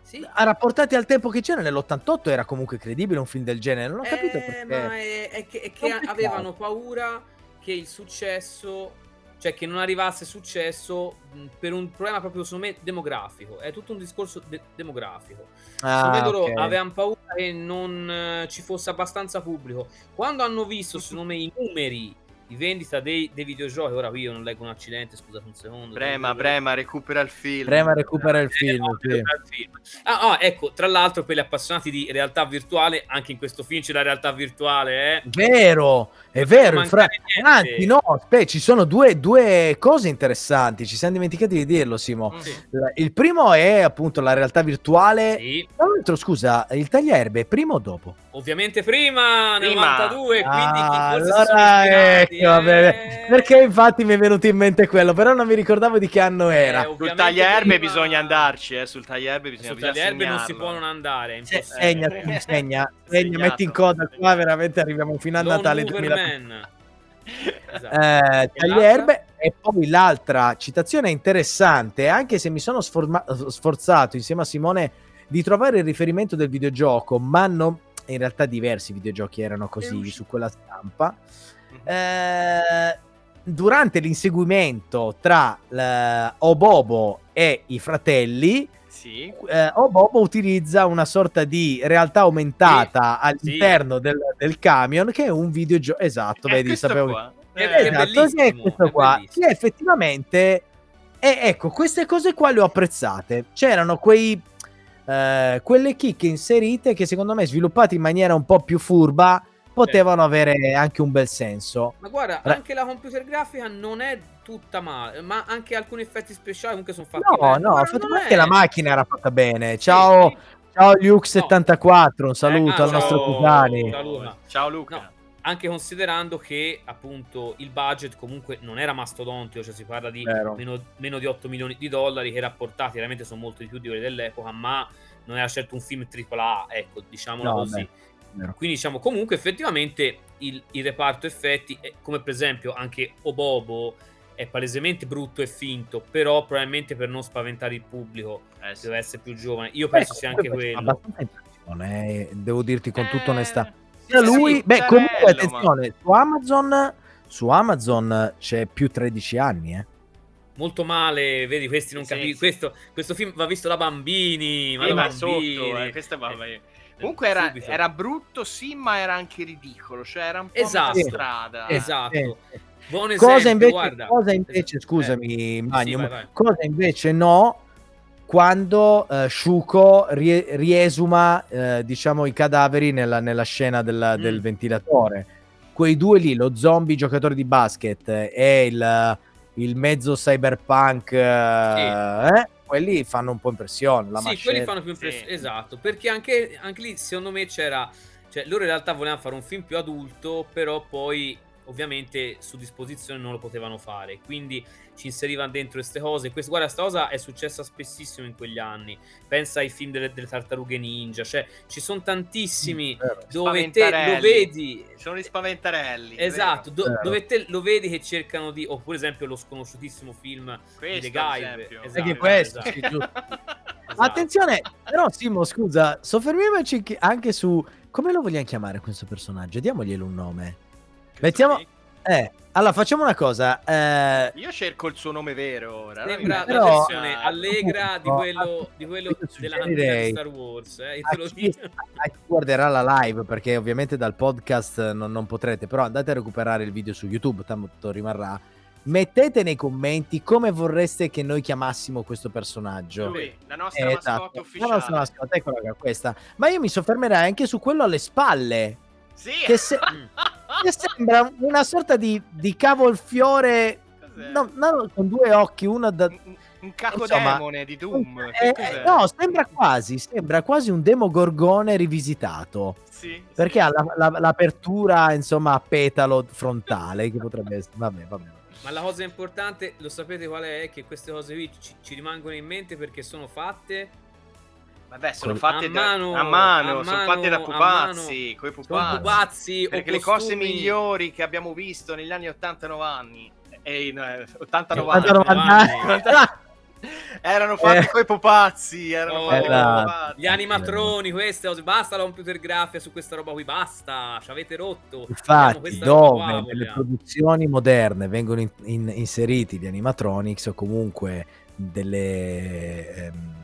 sì. rapportati al tempo che c'era nell'88 era comunque credibile un film del genere. Non ho capito eh, perché. Ma è, è che, è che avevano paura che il successo, cioè che non arrivasse successo per un problema proprio secondo me demografico. È tutto un discorso de- demografico. Ah, secondo okay. loro avevano paura che non uh, ci fosse abbastanza pubblico. Quando hanno visto secondo me i numeri di vendita dei, dei, videogiochi. Ora io non leggo un accidente, scusate un secondo. Brema, Brema, recupera il film. Brema, recupera il film. Sì. il film. Ah, ah, ecco, tra l'altro per gli appassionati di realtà virtuale, anche in questo film c'è la realtà virtuale, eh. Vero, è vero. Fra... Anzi, no, aspetta, ci sono due, due, cose interessanti, ci siamo dimenticati di dirlo, Simo. Mm. Sì. Il primo è appunto la realtà virtuale. Sì. Tra l'altro, scusa, il tagliaerbe è prima o dopo? Ovviamente prima, nel 92, quindi ah, allora ecco, eh... perché infatti mi è venuto in mente quello, però non mi ricordavo di che anno eh, era. Eh, sul taglierbe prima... bisogna andarci, eh, sul taglierbe bisogna Sul taglierbe non si può non andare, è impossibile. Segna, [LAUGHS] segna, segna, segna metti in coda qua, veramente arriviamo fino a Natale 2000. Esatto. Eh, taglierbe e poi l'altra citazione interessante, anche se mi sono sforma- sforzato insieme a Simone di trovare il riferimento del videogioco, ma non in realtà diversi videogiochi erano così su quella stampa. Eh, durante l'inseguimento tra uh, Obobo e i fratelli, sì. eh, Obobo utilizza una sorta di realtà aumentata sì. all'interno sì. Del, del, camion che è un videogioco. Esatto, è vedi, sapevo. Qua. Eh, esatto, che è questo qua. Che effettivamente. E ecco, queste cose qua le ho apprezzate. C'erano quei eh, quelle chicche inserite che secondo me sviluppate in maniera un po' più furba potevano avere anche un bel senso. Ma guarda, Ra- anche la computer grafica non è tutta male, ma anche alcuni effetti speciali comunque sono fatti no, bene. No, no, fatto anche è... la macchina era fatta bene. Ciao, sì, sì. ciao Luke74, no. un saluto eh, ah, al nostro Cusani. Ciao, ciao Luca. No, anche considerando che appunto il budget comunque non era mastodontico, cioè si parla di meno, meno, di 8 milioni di dollari che rapportati chiaramente sono molto di più di quelli dell'epoca, ma non era certo un film AAA, ecco, diciamolo no, così. Beh, Quindi diciamo comunque effettivamente il, il, reparto effetti, come per esempio anche Obobo, è palesemente brutto e finto, però probabilmente per non spaventare il pubblico eh, sì. deve essere più giovane. Io penso Beh, sia anche quello. Eh, devo dirti con tutta eh, onestà sia lui, sì, beh, comunque attenzione, ma... su Amazon, su Amazon c'è più 13 anni, eh. Molto male, vedi, questi non sì, capiscono. Sì. Questo, questo, film va visto da bambini. Ma, da bambini. Sotto, eh, questa eh, Comunque era, era, brutto, sì, ma era anche ridicolo. Cioè, era un po' esatto, strada. Esatto. Eh. Buon esempio, cosa invece, guarda. Cosa invece scusami, eh. Magnum, sì, vai, vai. cosa invece no, quando uh, Shuko rie- riesuma uh, diciamo i cadaveri nella, nella scena del, mm. del, ventilatore quei due lì lo zombie giocatore di basket e il, il mezzo cyberpunk sì. eh, quelli fanno un po' impressione la sì, quelli fanno più impressione sì. esatto perché anche, anche lì secondo me c'era cioè loro in realtà volevano fare un film più adulto però poi ovviamente su disposizione non lo potevano fare. Quindi ci inserivano dentro queste cose. Questa, guarda, questa cosa è successa spessissimo in quegli anni. Pensa ai film delle, delle tartarughe ninja, cioè ci sono tantissimi mm, dove te lo vedi. Sono gli spaventarelli. Esatto, do, dove te lo vedi che cercano di. O per esempio lo sconosciutissimo film questo, di The Guide. Esatto, Anche questo, esatto. esatto. [LAUGHS] Attenzione, però Simo, scusa, soffermiamoci anche su come lo vogliamo chiamare questo personaggio? Diamoglielo un nome. Mettiamo. Eh, allora facciamo una cosa. Eh... Io cerco il suo nome vero ora. Sembra Però, la versione allegra di quello, di quello della di Star Wars. Eh, a, chi, [LAUGHS] a chi guarderà la live, perché ovviamente dal podcast non, non, potrete, però andate a recuperare il video su YouTube, tanto rimarrà. Mettete nei commenti come vorreste che noi chiamassimo questo personaggio. Lui, la nostra eh, esatto. mascotte ufficiale. La nostra mascotte, eccola questa. Ma io mi soffermerei anche su quello alle spalle. Sì. Che, se... [LAUGHS] che sembra una sorta di, di cavolfiore. No, no, con due occhi, uno da. Un cacodemone di Doom. Eh, no, sembra quasi, sembra quasi un demogorgone rivisitato. Sì, perché sì. ha la, la, l'apertura, insomma, a petalo frontale, che potrebbe essere... Vabbè, vabbè. Ma la cosa importante, lo sapete qual è? Che queste cose qui ci, ci rimangono in mente perché sono fatte Vabbè, sono fatte a mano, a mano, a sono fatte da pupazzi, coi pupazzi. pupazzi perché le cose migliori che abbibiamo visto negli anni 80-90 e in eh, 80-90 [LAUGHS] erano fatti eh. coi pupazzi, erano oh, fatti esatto. gli animatroni, queste cose, basta la computer grafia su questa roba qui, basta, ci avete rotto. Infatti, dove qua, nelle produzioni moderne vengono in, in, inseriti gli animatronics o comunque delle ehm,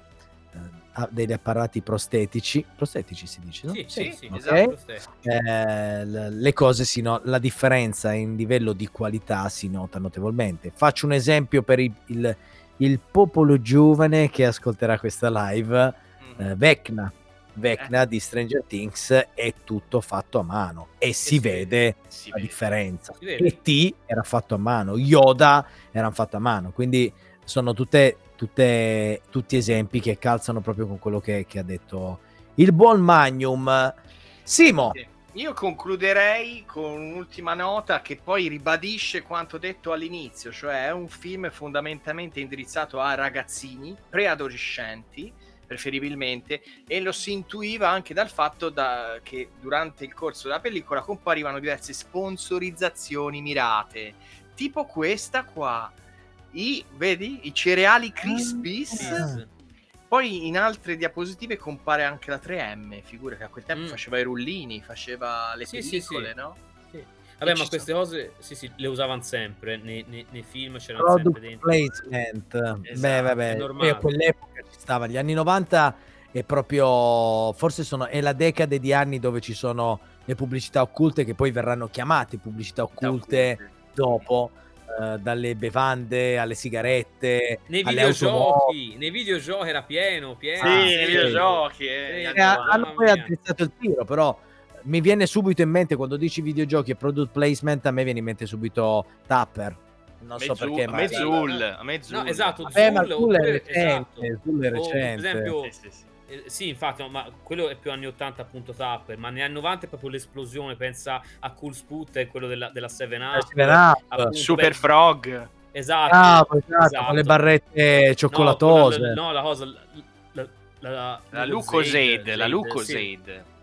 degli apparati prostetici, prostetici si dice, no? Sì, sì, sì okay. esatto. Eh, le cose si no- la differenza in livello di qualità si nota notevolmente. Faccio un esempio per il, il, il popolo giovane che ascolterà questa live, mm-hmm. eh, Vecna. Vecna eh. di Stranger Things è tutto fatto a mano e, e si, si, vede, si la vede. differenza. E T era fatto a mano, Yoda era fatto a mano, quindi sono tutte tutte, tutti esempi che calzano proprio con quello che, che ha detto il buon Magnum. Simo. Io concluderei con un'ultima nota che poi ribadisce quanto detto all'inizio, cioè è un film fondamentalmente indirizzato a ragazzini, preadolescenti preferibilmente, e lo si intuiva anche dal fatto da, che durante il corso della pellicola comparivano diverse sponsorizzazioni mirate, tipo questa qua i, vedi, i cereali Crispies. Ah. Poi in altre diapositive compare anche la 3M, figura che a quel tempo mm. faceva i rullini, faceva le sì, pellicole, sì, sì. no? Sì. Vabbè, ma queste sono... cose sì, sì, le usavano sempre nei, nei, nei film, c'erano Product sempre dentro. placement. Esatto, Beh, vabbè, poi a quell'epoca ci stava, gli anni 90 è proprio forse sono è la decade di anni dove ci sono le pubblicità occulte che poi verranno chiamate pubblicità occulte, occulte. dopo eh, dalle bevande alle sigarette, nei videogiochi, nei videogiochi era pieno, pieno. Sì, nei videogiochi. Eh, eh, hanno poi addrizzato il tiro, però mi viene subito in mente quando dici videogiochi e product placement, a me viene in mente subito Tapper. Non so perché, ma a me Zul, a me Zul. No, esatto, Vabbè, Zul, ma Zul è recente, esatto. Zul è recente. O, per esempio, sì, sì, sì. Eh, sì, infatti, no, ma quello è più anni 80 appunto Tapper, ma negli anni 90 è proprio l'esplosione, pensa a Cool Sput e quello della, della 7up, Up. Super beh, Frog. Esatto, ah, esatto, esatto. con le barrette cioccolatose. No, no la cosa la, la, la, la Lucosade, la Lucosade.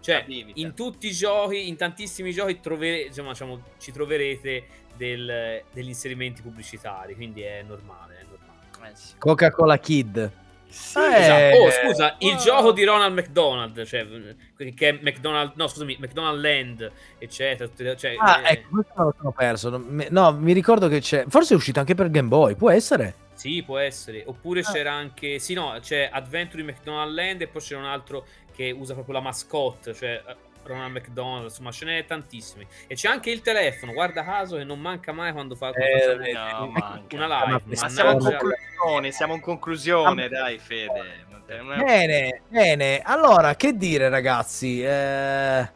Cioè, in tutti i giochi, in tantissimi giochi trovere, diciamo, diciamo, ci troverete del, degli inserimenti pubblicitari, quindi è normale, è normale. Eh. Coca-Cola Kid. Sì, eh, esatto. Oh, scusa, il gioco di Ronald McDonald, cioè, che è McDonald, no, scusami, McDonald Land, eccetera. Cioè, ah, eh... ecco, questo me lo sono perso. No, mi ricordo che c'è. Forse è uscito anche per Game Boy, può essere? Sì, può essere. Oppure ah. c'era anche. Sì, no, c'è Adventure in McDonald Land e poi c'è un altro che usa proprio la mascotte, cioè Ronald McDonald, insomma ce n'è tantissimi. E c'è anche il telefono, guarda caso, che non manca mai quando fa eh, no, una live. Ma siamo in conclusione, siamo in conclusione, dai Fede. Bene, bene. Allora, che dire ragazzi? Eh,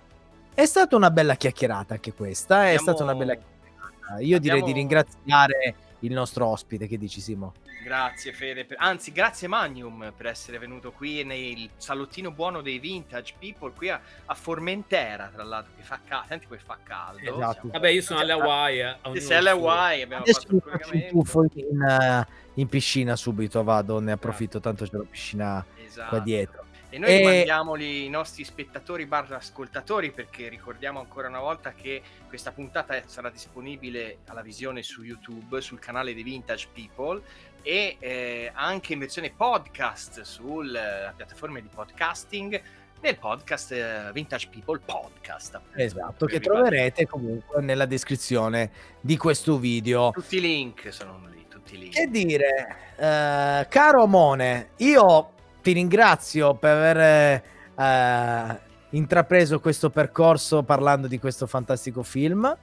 è stata una bella chiacchierata anche questa, è Siamo... stata una bella chiacchierata. Io Abbiamo... direi di ringraziare il nostro ospite. Che dici, Simo? Grazie Fede, anzi grazie Magnum per essere venuto qui nel salottino buono dei Vintage People qui a, a Formentera, tra l'altro, che fa caldo, senti che fa caldo. Esatto. Siamo... Vabbè, io sono alle Hawaii. Eh, sei alle Hawaii, abbiamo Adesso fatto il collegamento. In, uh, in, piscina subito, vado, ne approfitto, tanto c'è la piscina esatto. qua dietro. E noi e... mandiamoli i nostri spettatori barra ascoltatori perché ricordiamo ancora una volta che questa puntata sarà disponibile alla visione su YouTube, sul canale dei Vintage People e eh, anche in versione podcast sulla piattaforma di podcasting nel podcast eh, Vintage People Podcast. Appunto, esatto, che troverete comunque nella descrizione di questo video. Tutti i link sono lì, tutti i link. Che dire, eh, caro Amone, io ti ringrazio per aver eh, intrapreso questo percorso parlando di questo fantastico film.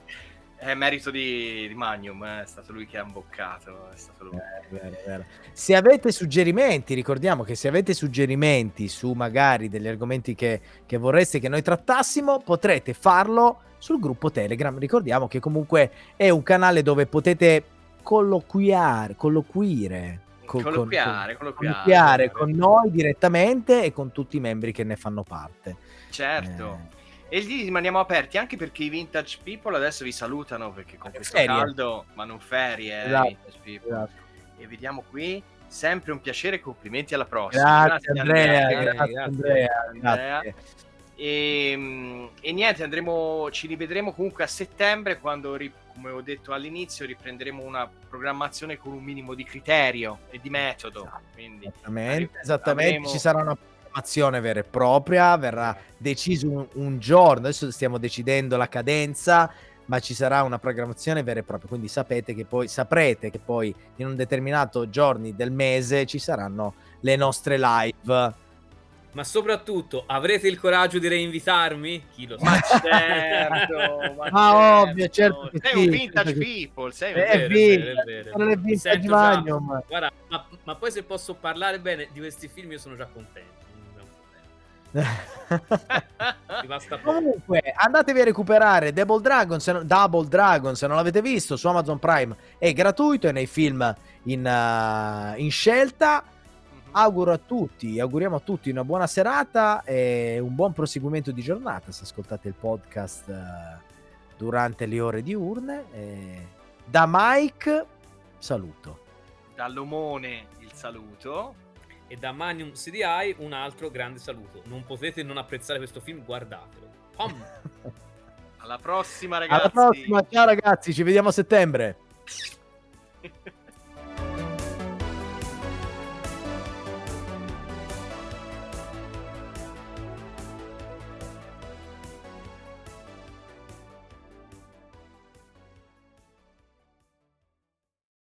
È merito di, di Magnum, eh? è stato lui che ha imboccato. È stato lui. Eh. Se avete suggerimenti, ricordiamo che se avete suggerimenti su magari degli argomenti che, che vorreste che noi trattassimo, potrete farlo sul gruppo Telegram. Ricordiamo che comunque è un canale dove potete colloquiare, colloquire con, colloquiare, con, colloquiare, con noi direttamente e con tutti i membri che ne fanno parte. Certo. Eh. E lì rimaniamo aperti anche perché i vintage people adesso vi salutano perché con questo ferie. caldo, ma non ferie, eh, esatto, esatto. E vediamo qui sempre un piacere, complimenti alla prossima. Grazie, grazie Andrea, Andrea, grazie, Andrea, Andrea. E, ehm, e, niente, andremo, ci rivedremo comunque a settembre quando, come ho detto all'inizio, riprenderemo una programmazione con un minimo di criterio e di metodo. Esatto, Quindi, esattamente, esattamente. Avremo... ci sarà una programmazione vera e propria, verrà deciso un, un giorno, adesso stiamo decidendo la cadenza, ma ci sarà una programmazione vera e propria, quindi sapete che poi saprete che poi in un determinato giorni del mese ci saranno le nostre live ma soprattutto avrete il coraggio di reinvitarmi? Chi lo sa? Ma [LAUGHS] certo, ma, ma ovvio, certo che sei sì, un vintage people, sei un è vero, è vero, vero. vintage Magnum. Guarda, ma, ma, poi se posso parlare bene di questi film io sono già contento. [LAUGHS] Comunque, andatevi a recuperare Double Dragon, se non, Double Dragon se non l'avete visto su Amazon Prime. È gratuito, è nei film in, uh, in scelta auguro a tutti, auguriamo a tutti una buona serata e un buon proseguimento di giornata se ascoltate il podcast eh, durante le ore diurne. E da Mike, saluto. Dall'Omone il saluto. E da Magnum CDI un altro grande saluto. Non potete non apprezzare questo film, guardatelo. [LAUGHS] Alla prossima ragazzi. Alla prossima, ciao ragazzi, ci vediamo a settembre. [LAUGHS]